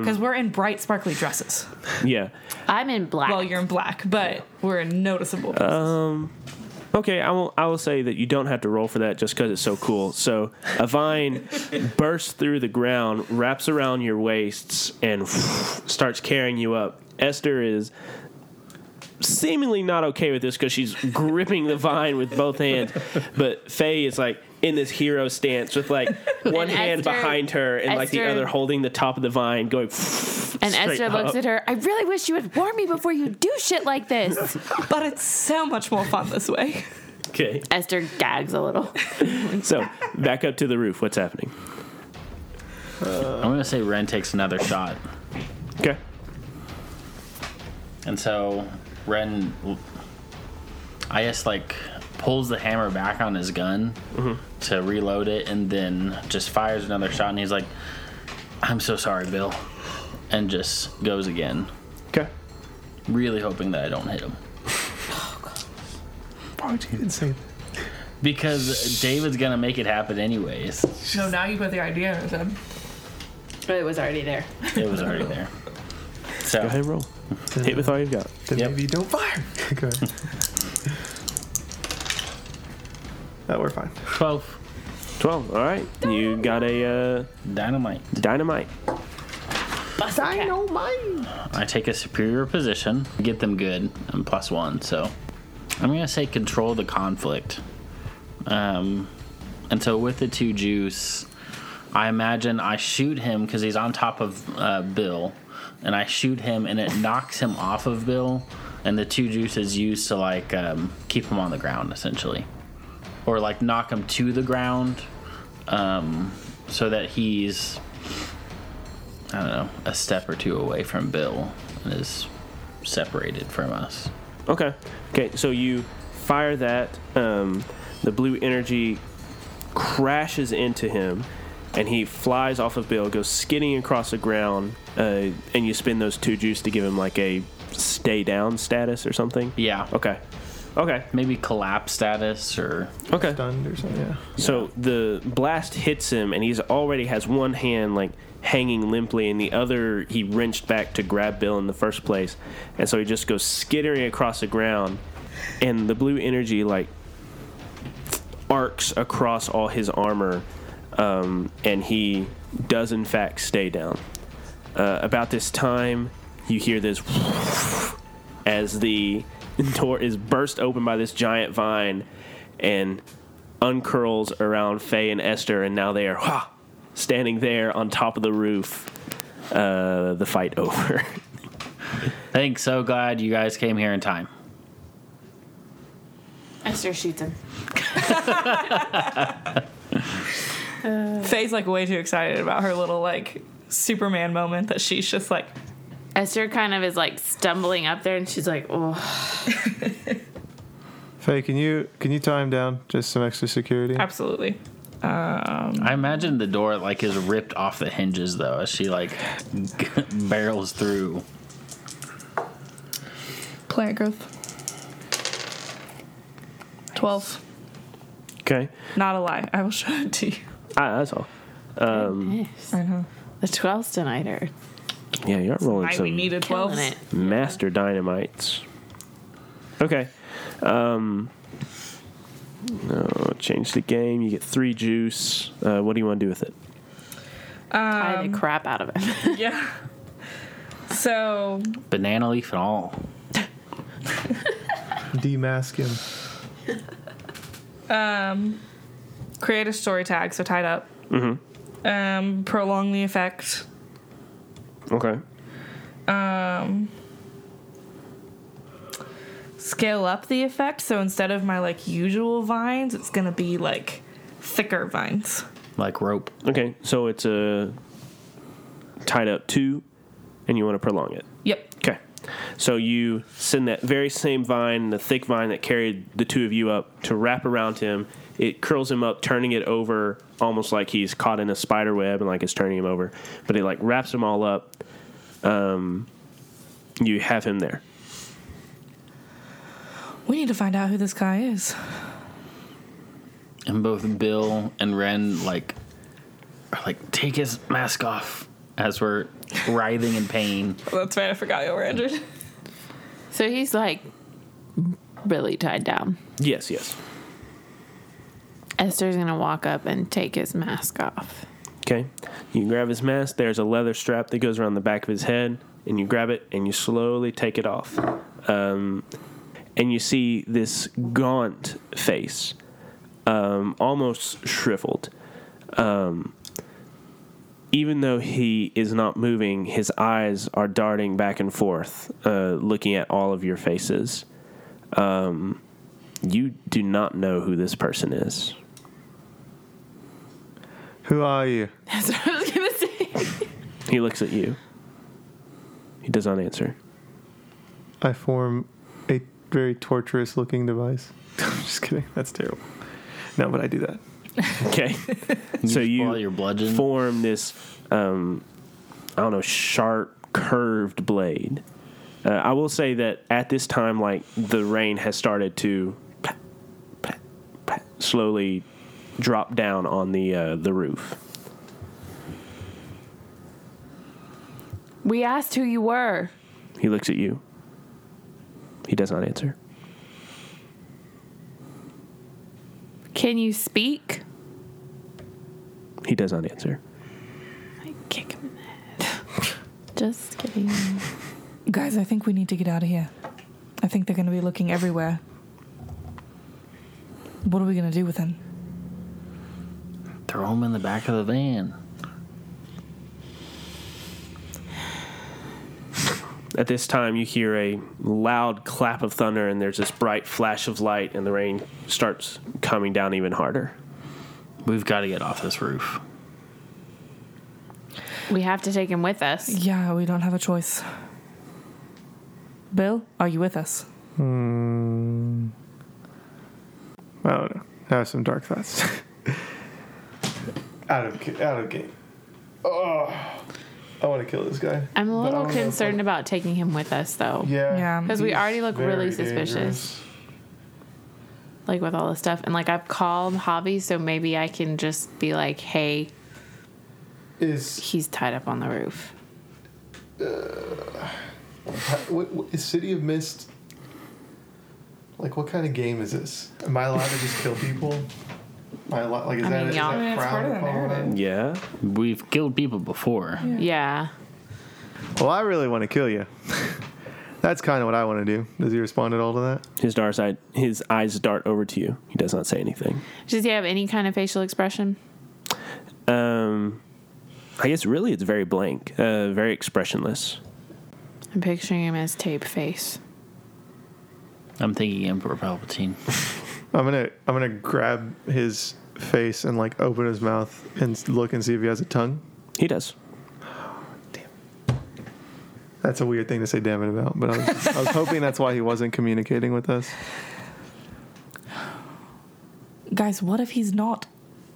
Because we're in bright, sparkly dresses. Yeah. I'm in black. Well, you're in black, but we're in noticeable. Pieces. Um, okay, I will. I will say that you don't have to roll for that just because it's so cool. So a vine bursts through the ground, wraps around your waists, and starts carrying you up. Esther is seemingly not okay with this because she's gripping the vine with both hands, but Faye is like in this hero stance with like one And hand Esther- behind her and like the other holding the top of the vine, going. and straight Esther looks at her. I really wish you would warn me before you do shit like this. but it's so much more fun this way. Okay, Esther gags a little. so back up to the roof. What's happening? I'm gonna say Ren takes another shot. Okay. And so Ren, I guess, like pulls the hammer back on his gun mm-hmm. to reload it, and then just fires another shot. And he's like, "I'm so sorry, Bill," and just goes again, Okay. really hoping that I don't hit him. Why would you even say that? Because David's gonna make it happen anyways. So now you put the idea in his head. But it was already there. It was already there. Go So ahead, roll. Hit with all you've got. Then Yep. maybe you don't fire. Go ahead. No, we're fine. twelve 12. All right. You got a uh, dynamite. dynamite. Bust Dynamite. I take a superior position, get them good, and plus one. So I'm gonna say control the conflict. Um, and so with the two juice, I imagine I shoot him because he's on top of uh, Bill, and I shoot him, and it knocks him off of Bill, and the two juice is used to like um, keep him on the ground essentially, or like knock him to the ground, um, so that he's I don't know, a step or two away from Bill and is separated from us. Okay. Okay. So you fire that. Um, the blue energy crashes into him, and he flies off of Bill, goes skidding across the ground, uh, and you spin those two juice to give him like a stay down status or something. Yeah. Okay. Okay. Maybe collapse status or Okay. Stunned or something. Yeah. So the blast hits him, and he's already has one hand like hanging limply, and the other he wrenched back to grab Bill in the first place, and so he just goes skittering across the ground, and the blue energy like arcs across all his armor, um, and he does in fact stay down. Uh, about this time, you hear this as the door is burst open by this giant vine and uncurls around Faye and Esther, and now they are ha, standing there on top of the roof. Uh, the fight over. Thanks, so glad you guys came here in time. Esther shoots him. Faye's like way too excited about her little like Superman moment that she's just like, Esther kind of is like stumbling up there and she's like, oh. Faye, can you can you tie him down? Just some extra security. absolutely. I imagine the door like is ripped off the hinges though as she like barrels through. Plant growth. 12. okay, Not a lie. I will show it to you. ah, that's all. Nice. I know. The 12th tonight are Yeah, you're rolling I, some we needed 12. killing it. master dynamites. Okay. Um, no, change the game. You get three juice. Uh, what do you want to do with it? Tie Um, the crap out of it. Yeah. So Banana leaf and all. Demask him. um, create a story tag, so tied up. Mm-hmm. Um, prolong the effect. Okay. Um, scale up the effect, so instead of my like usual vines, it's gonna be like thicker vines. Like rope. Okay. So it's a tied up two, and you want to prolong it. Yep. Okay. So you send that very same vine, the thick vine that carried the two of you up, to wrap around him. It curls him up, turning it over almost like he's caught in a spider web and like it's turning him over. But it like wraps him all up. Um, you have him there. We need to find out who this guy is. And both Bill and Ren like are like take his mask off as we're writhing in pain. That's right. I forgot you were injured. So he's like really tied down. Yes, yes. Esther's gonna walk up and take his mask off. Okay. You grab his mask. There's a leather strap that goes around the back of his head, and you grab it and you slowly take it off. Um, and you see this gaunt face, um, almost shriveled. Um, even though he is not moving, his eyes are darting back and forth, uh, looking at all of your faces. Um, you do not know who this person is. Who are you? That's what I was gonna say. He looks at you. He does not answer. I form a very torturous looking device. I'm just kidding. That's terrible. No, but I do that. Okay. so you your bludgeon. form this, um, I don't know, sharp, curved blade. Uh, I will say that at this time, like the rain has started to pat, pat, pat, slowly drop down on the uh, the roof. We asked who you were. He looks at you. He does not answer. Can you speak? He does not answer. I kick him in the head. Just kidding. Guys, I think we need to get out of here. I think they're going to be looking everywhere. What are we going to do with him? Throw him in the back of the van. At this time, you hear a loud clap of thunder, and there's this bright flash of light, and the rain starts coming down even harder. We've got to get off this roof. We have to take him with us. Yeah, we don't have a choice. Bill, are you with us? Hmm. I don't know. I have some dark thoughts. out of out of game. Oh, I want to kill this guy. I'm a little don't know if concerned about taking him with us, though. Yeah. Yeah. Because we he's already look really very suspicious. dangerous. Like with all the stuff. And like I've called Javi, so maybe I can just be like, hey, Is he's tied up on the roof. Uh, what, what, is City of Mist? Like, what kind of game is this? Am I allowed to just kill people? Am I allowed, like, is I that, mean, is yeah. that I mean, it's part of the upon? narrative. Yeah. We've killed people before. Yeah. Well, I really want to kill you. That's kind of what I want to do. Does he respond at all to that? His dark side, his eyes dart over to you. He does not say anything. Does he have any kind of facial expression? Um, I guess really it's very blank, uh, very expressionless. I'm picturing him as tape face. I'm thinking Emperor Palpatine. I'm gonna I'm gonna grab his face and like open his mouth and look and see if he has a tongue. He does. That's a weird thing to say damn it about, but I was, I was hoping that's why he wasn't communicating with us. Guys, what if he's not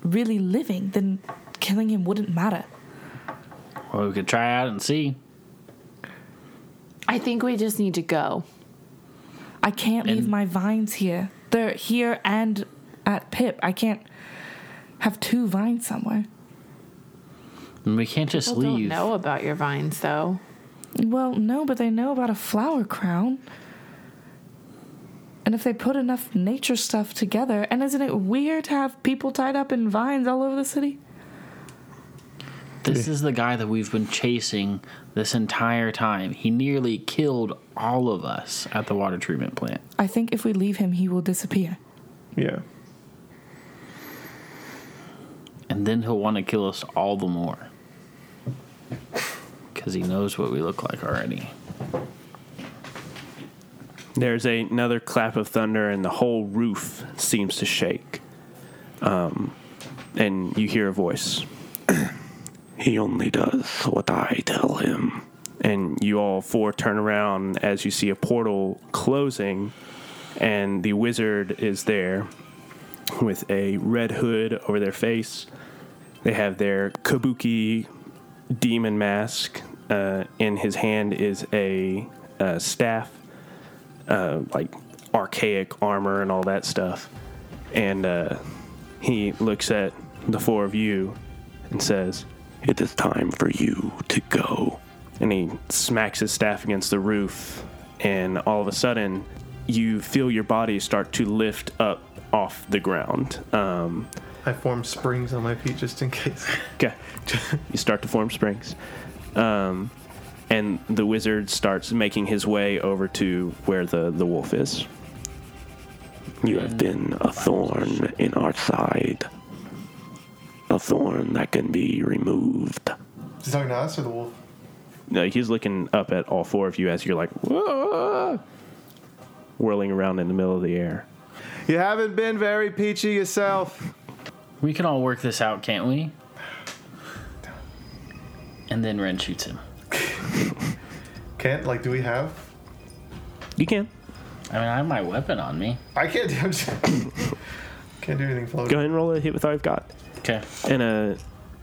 really living? Then killing him wouldn't matter. Well, we could try out and see. I think we just need to go. I can't leave And- my vines here. They're here and at Pip. I can't have two vines somewhere. And we can't just People don't know about your vines, though. Well, no, but they know about a flower crown. And if they put enough nature stuff together, and isn't it weird to have people tied up in vines all over the city? This is the guy that we've been chasing this entire time. He nearly killed all of us at the water treatment plant. I think if we leave him, he will disappear. Yeah. And then he'll want to kill us all the more. Because he knows what we look like already. There's a, another clap of thunder, and the whole roof seems to shake. Um, and you hear a voice. he only does what I tell him. And you all four turn around as you see a portal closing, and the wizard is there with a red hood over their face. They have their kabuki demon mask. Uh, in his hand is a, uh staff uh, like archaic armor and all that stuff. And uh, he looks at the four of you and says, It is time for you to go. And he smacks his staff against the roof, and all of a sudden, you feel your body start to lift up off the ground. Um, I form springs on my feet just in case. Okay. you start to form springs. Um, and the wizard starts making his way over to where the, the wolf is. You have been a thorn in our side. A thorn that can be removed. Is he talking to us or the wolf? No, he's looking up at all four of you as you're like, Whoa! whirling around in the middle of the air. You haven't been very peachy yourself. We can all work this out, can't we? And then Ren shoots him. Can't like do we have You can. I mean, I have my weapon on me. I can't do. I'm just- can't do anything floating. Go ahead and roll a hit with all you've got. Okay. And a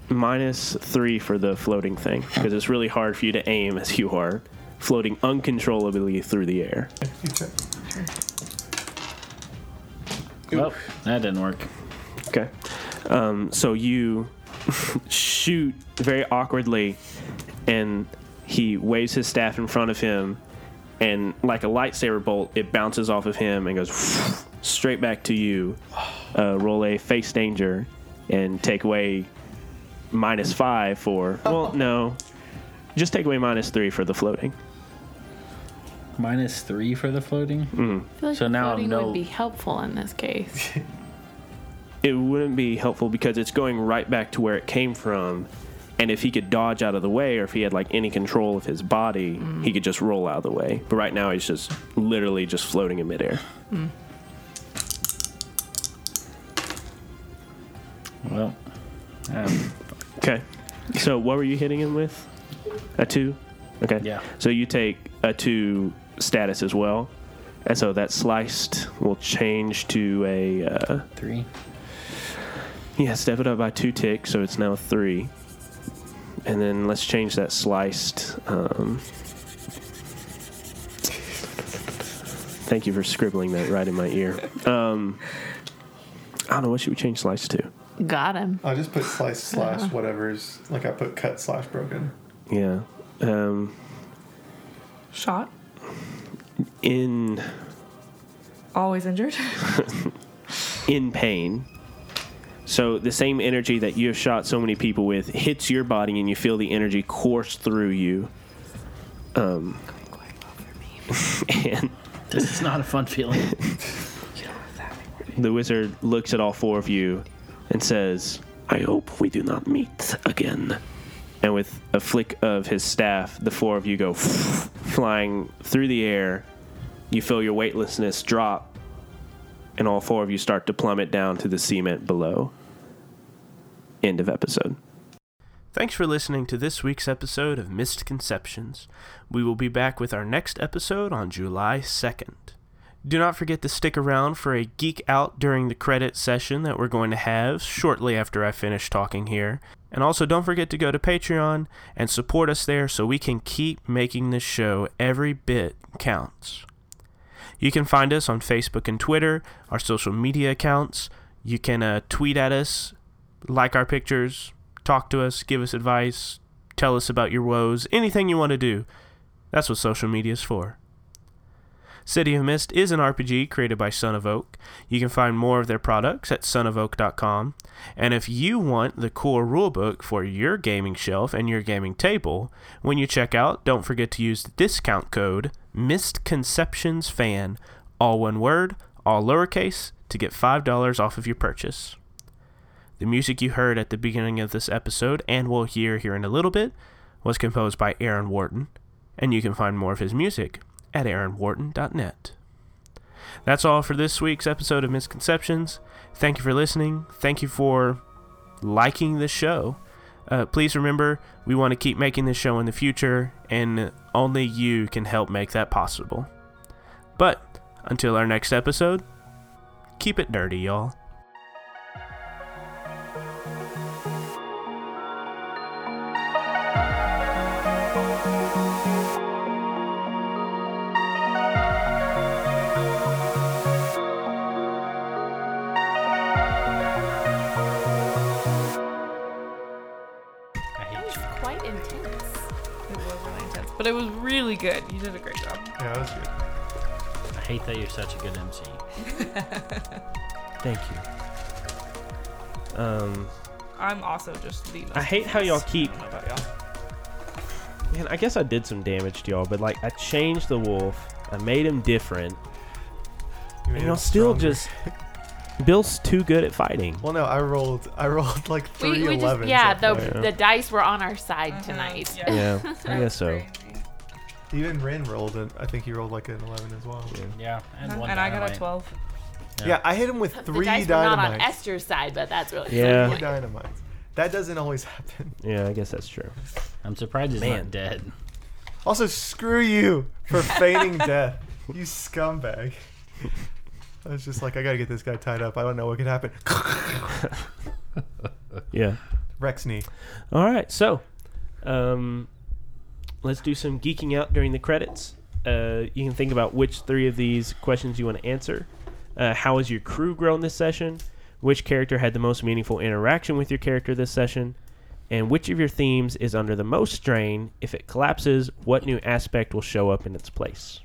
minus three for the floating thing because it's really hard for you to aim as you are floating uncontrollably through the air. Well, that didn't work. Okay. Um, so you shoot very awkwardly, and he waves his staff in front of him, and like a lightsaber bolt, it bounces off of him and goes straight back to you. Uh, roll a face danger and take away minus five for. Oh. Well, no. Just take away minus three for the floating. Minus three for the floating. Mm-hmm. I feel like So now floating no- would be helpful in this case. it wouldn't be helpful because it's going right back to where it came from. And if he could dodge out of the way, or if he had like any control of his body, mm. he could just roll out of the way. But right now, he's just literally just floating in midair. Mm. Well, um, Okay. So what were you hitting him with? A two. Okay. Yeah. So you take a two status as well, and so that sliced will change to a uh, three. Yeah, step it up by two ticks, so it's now three. And then let's change that sliced. Um, thank you for scribbling that right in my ear. Um, I don't know what should we change sliced to. Got him. I just put slice slash whatever's like I put cut slash broken. Yeah. Um, Shot. in Always injured. in pain. So the same energy that you have shot so many people with hits your body, and you feel the energy course through you. Um, and This is not a fun feeling. The wizard looks at all four of you and says, I hope we do not meet again. And with a flick of his staff, the four of you go flying through the air. You feel your weightlessness drop, and all four of you start to plummet down to the cement below. End of episode. Thanks for listening to this week's episode of Misconceptions. We will be back with our next episode on July 2nd. Do not forget to stick around for a geek out during the credit session that we're going to have shortly after I finish talking here. And also, don't forget to go to Patreon and support us there so we can keep making this show every bit counts. You can find us on Facebook and Twitter, our social media accounts. You can uh, tweet at us, like our pictures, talk to us, give us advice, tell us about your woes, anything you want to do. That's what social media is for. City of Mist is an RPG created by Son of Oak. You can find more of their products at sonofoak.com. And if you want the core rulebook for your gaming shelf and your gaming table, when you check out, don't forget to use the discount code MistConceptionsFan, all one word, all lowercase, to get $5 off of your purchase. The music you heard at the beginning of this episode and will hear here in a little bit was composed by Aaron Wharton, and you can find more of his music at aaronwharton.net. That's all for this week's episode of Misconceptions. Thank you for listening. Thank you for liking the show. Uh, please remember, we want to keep making this show in the future, and only you can help make that possible. But until our next episode, keep it nerdy, y'all. Really good. You did a great job. Yeah, that was good. I hate that you're such a good MC. Thank you. Um, I'm also just the. I hate how y'all keep. I don't know about y'all. Man, I guess I did some damage to y'all, but like I changed the wolf, I made him different, You made and y'all still stronger. just. Bill's too good at fighting. Well, no, I rolled. I rolled like We, three we just 11s yeah, the that the dice were on our side tonight. Yeah, I guess so. Even Ren rolled it. I think he rolled like an 11 as well. Yeah, Yeah, and, one And I got a dynamite. 12. Yeah. I hit him with The three dice were not on dynamites. Esther's side, but that's really Yeah. Three dynamites. That doesn't always happen. Yeah, I guess that's true. I'm surprised he's Man. not dead. Also, screw you for feigning death. You scumbag. I was just like, I gotta get this guy tied up. I don't know what could happen. Yeah. Rex knee. All right, so um, let's do some geeking out during the credits. Uh, you can think about which three of these questions you want to answer. Uh, how has your crew grown this session? Which character had the most meaningful interaction with your character this session? And which of your themes is under the most strain? If it collapses, what new aspect will show up in its place?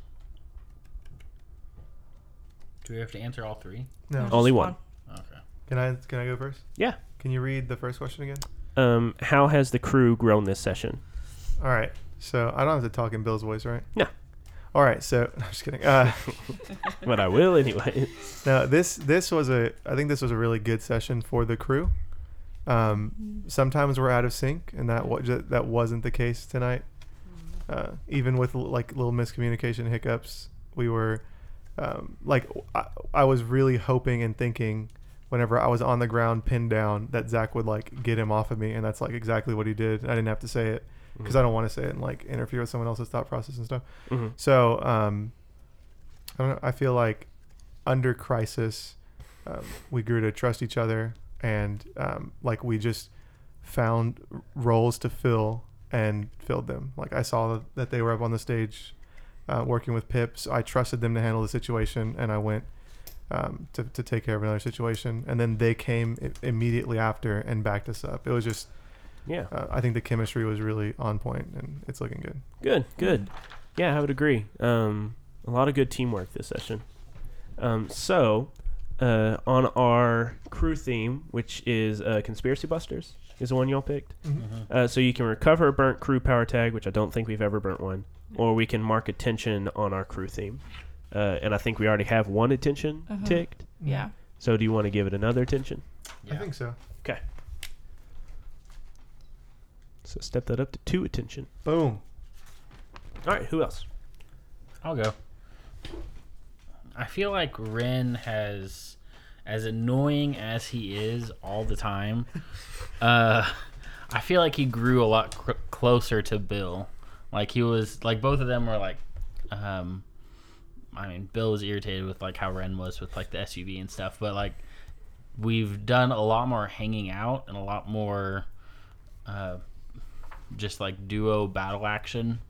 Do we have to answer all three? No. Only Just one. Okay. Can I can I go first? Yeah. Can you read the first question again? Um, how has the crew grown this session? All right. So I don't have to talk in Bill's voice, right? No. All right. So I'm just kidding. Uh, But I will anyway. no, this this was a I think this was a really good session for the crew. Um, sometimes we're out of sync, and that wa- that wasn't the case tonight. Uh, even with l- like little miscommunication hiccups, we were um, like I, I was really hoping and thinking whenever I was on the ground pinned down that Zach would like get him off of me, and that's like exactly what he did. I didn't have to say it because I don't want to say it and like interfere with someone else's thought process and stuff. Mhm. So um, I don't know. I feel like under crisis, um, we grew to trust each other, and um, like we just found roles to fill and filled them. Like I saw that they were up on the stage uh, working with Pip, so I trusted them to handle the situation, and I went um, to to take care of another situation, and then they came I- immediately after and backed us up. It was just. Yeah. Uh, I think the chemistry was really on point, and it's looking good. Good, good. Yeah, I would agree. Um, a lot of good teamwork this session. Um, so, uh, on our crew theme, which is uh, Conspiracy Busters, is the one y'all picked. Uh, so you can recover a burnt crew power tag, which I don't think we've ever burnt one, or we can mark attention on our crew theme. Uh, and I think we already have one attention Uh-huh. ticked. Yeah. So do you want to give it another attention? I think so. Okay. So step that up to two attention. Boom. All right, who else? I'll go. I feel like Ren has, as annoying as he is all the time, uh, I feel like he grew a lot cr- closer to Bill. Like he was, like both of them were like, um, I mean, Bill was irritated with like how Ren was with like the SUV and stuff, but like we've done a lot more hanging out and a lot more, uh, just like duo battle action.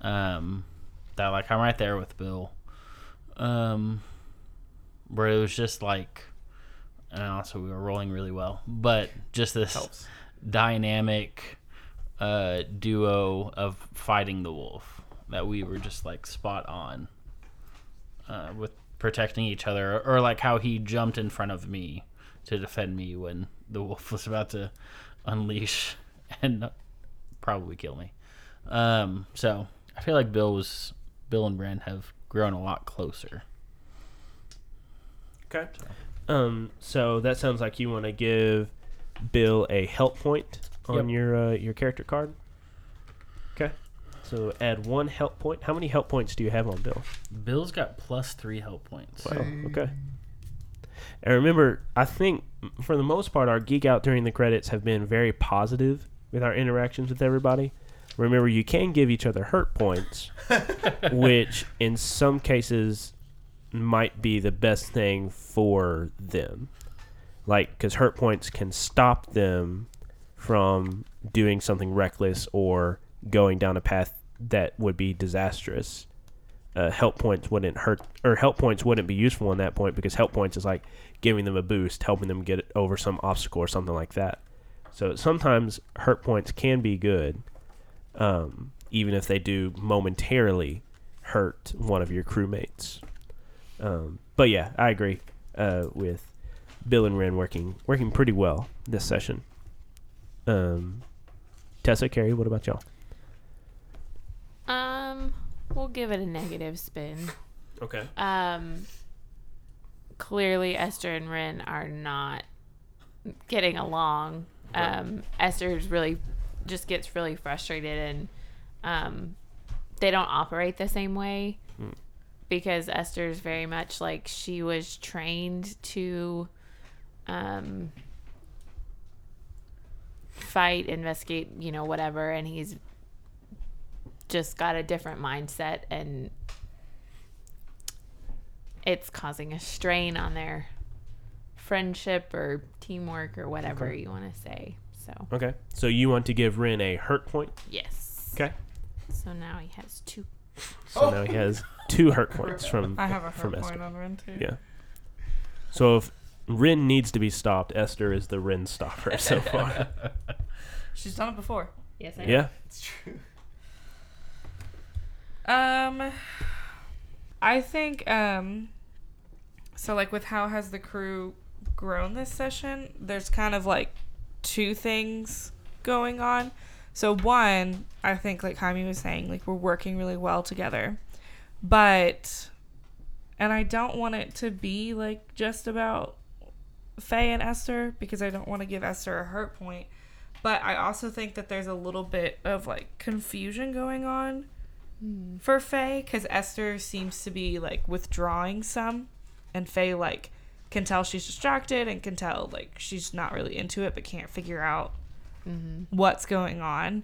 Um, that like I'm right there with Bill. Um, where it was just like, and also we were rolling really well, but just this Helps. dynamic uh, duo of fighting the wolf that we were just like spot on uh, with protecting each other, or, or like how he jumped in front of me to defend me when the wolf was about to unleash and probably kill me. Um, so I feel like Bill was Bill and Ren have grown a lot closer. Okay. Um, so that sounds like you want to give Bill a help point on Yep. your uh, your character card. Okay. So add one help point. How many help points do you have on Bill? Bill's got plus three help points. Wow. Okay. And remember, I think for the most part, our geek out during the credits have been very positive with our interactions with everybody. Remember, you can give each other hurt points, which in some cases might be the best thing for them. Like, because hurt points can stop them from doing something reckless or going down a path that would be disastrous uh, help points wouldn't hurt or help points wouldn't be useful in that point because help points is like giving them a boost, helping them get over some obstacle or something like that. So sometimes hurt points can be good, um, even if they do momentarily hurt one of your crewmates. Um, but yeah, I agree uh, with Bill and Ren working working pretty well this session. Um, Tessa, Carrie, what about y'all? Um, we'll give it a negative spin. Okay. Um, clearly Esther and Ren are not getting along. Um, Esther's really just gets really frustrated and um, they don't operate the same way because Esther's very much like she was trained to um, fight, investigate, you know, whatever, and he's just got a different mindset and it's causing a strain on their friendship or teamwork or whatever you want to say. So, Okay. So you want to give Ren a hurt point. yes. Okay. So now he has two. So now he has two hurt points from I have a from hurt Esther. on Ren too. Yeah. So if Ren needs to be stopped, Esther is the Ren stopper so far. She's done it before. Yes, I yeah. It's true. Um, I think um, so. Like with how has the crew grown this session? There's kind of like two things going on. So one, I think like Jaime was saying, like we're working really well together, but and I don't want it to be like just about Faye and Esther because I don't want to give Esther a hurt point. But I also think that there's a little bit of like confusion going on hmm. for Faye because Esther seems to be like withdrawing some, and Faye like can tell she's distracted and can tell like she's not really into it but can't figure out mm-hmm. what's going on.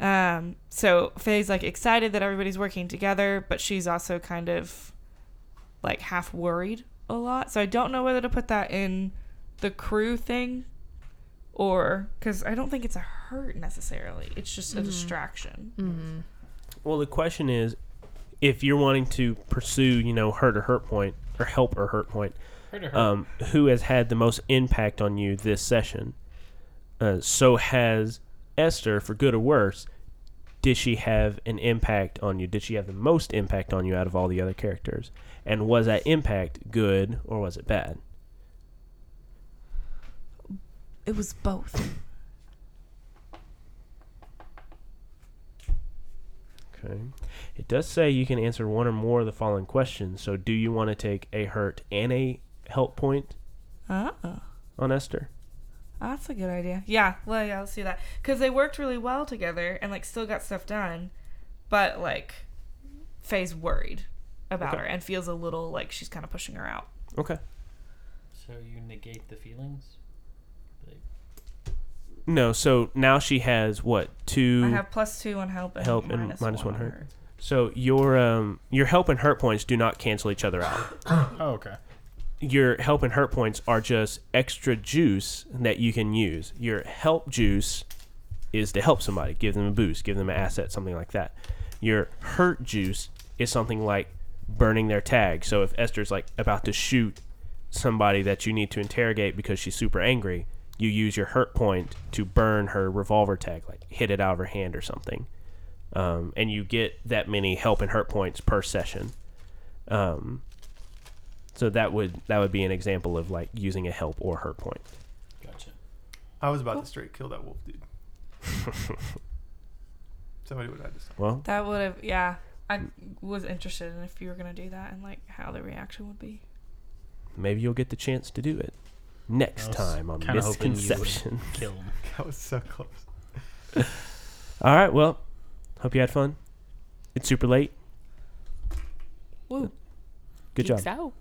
Um, so Faye's like excited that everybody's working together, but she's also kind of like half worried a lot. So I don't know whether to put that in the crew thing or because I don't think it's a hurt necessarily. It's just a mm-hmm. distraction. Mm-hmm. Well, the question is, if you're wanting to pursue, you know, hurt or hurt point or help or hurt point, um, who has had the most impact on you this session? Uh, so has Esther, for good or worse. Did she have an impact on you? Did she have the most impact on you out of all the other characters? And was that impact good or was it bad? It was both. Okay. It does say you can answer one or more of the following questions. So, do you want to take a hurt and a help point Oh. on Esther? That's a good idea. Yeah, well, yeah, let's do that. Because they worked really well together and, like, still got stuff done. But, like, Faye's worried about Okay. her and feels a little like she's kind of pushing her out. Okay. So you negate the feelings? Like, No, so now she has what two? I have plus two on help and Help and minus, minus one, one on hurt. her. so your um your help and hurt points do not cancel each other out. oh, okay. Your help and hurt points are just extra juice that you can use. Your help juice is to help somebody, give them a boost, give them an asset, something like that. Your hurt juice is something like burning their tag. So if Esther's like about to shoot somebody that you need to interrogate because she's super angry, you use your hurt point to burn her revolver tag, like hit it out of her hand or something. Um, and you get that many help and hurt points per session. Um, so that would that would be an example of like using a help or hurt point. Gotcha. I was about to straight kill that wolf dude. Somebody would have had to stop. Well, That would have, yeah. I was interested in if you were going to do that and, like, how the reaction would be. maybe you'll get the chance to do it next was time on kinda hoping you would misconception. Kill him. That was so close. All right, well, hope you had fun. It's super late. Woo. Good Think job. So.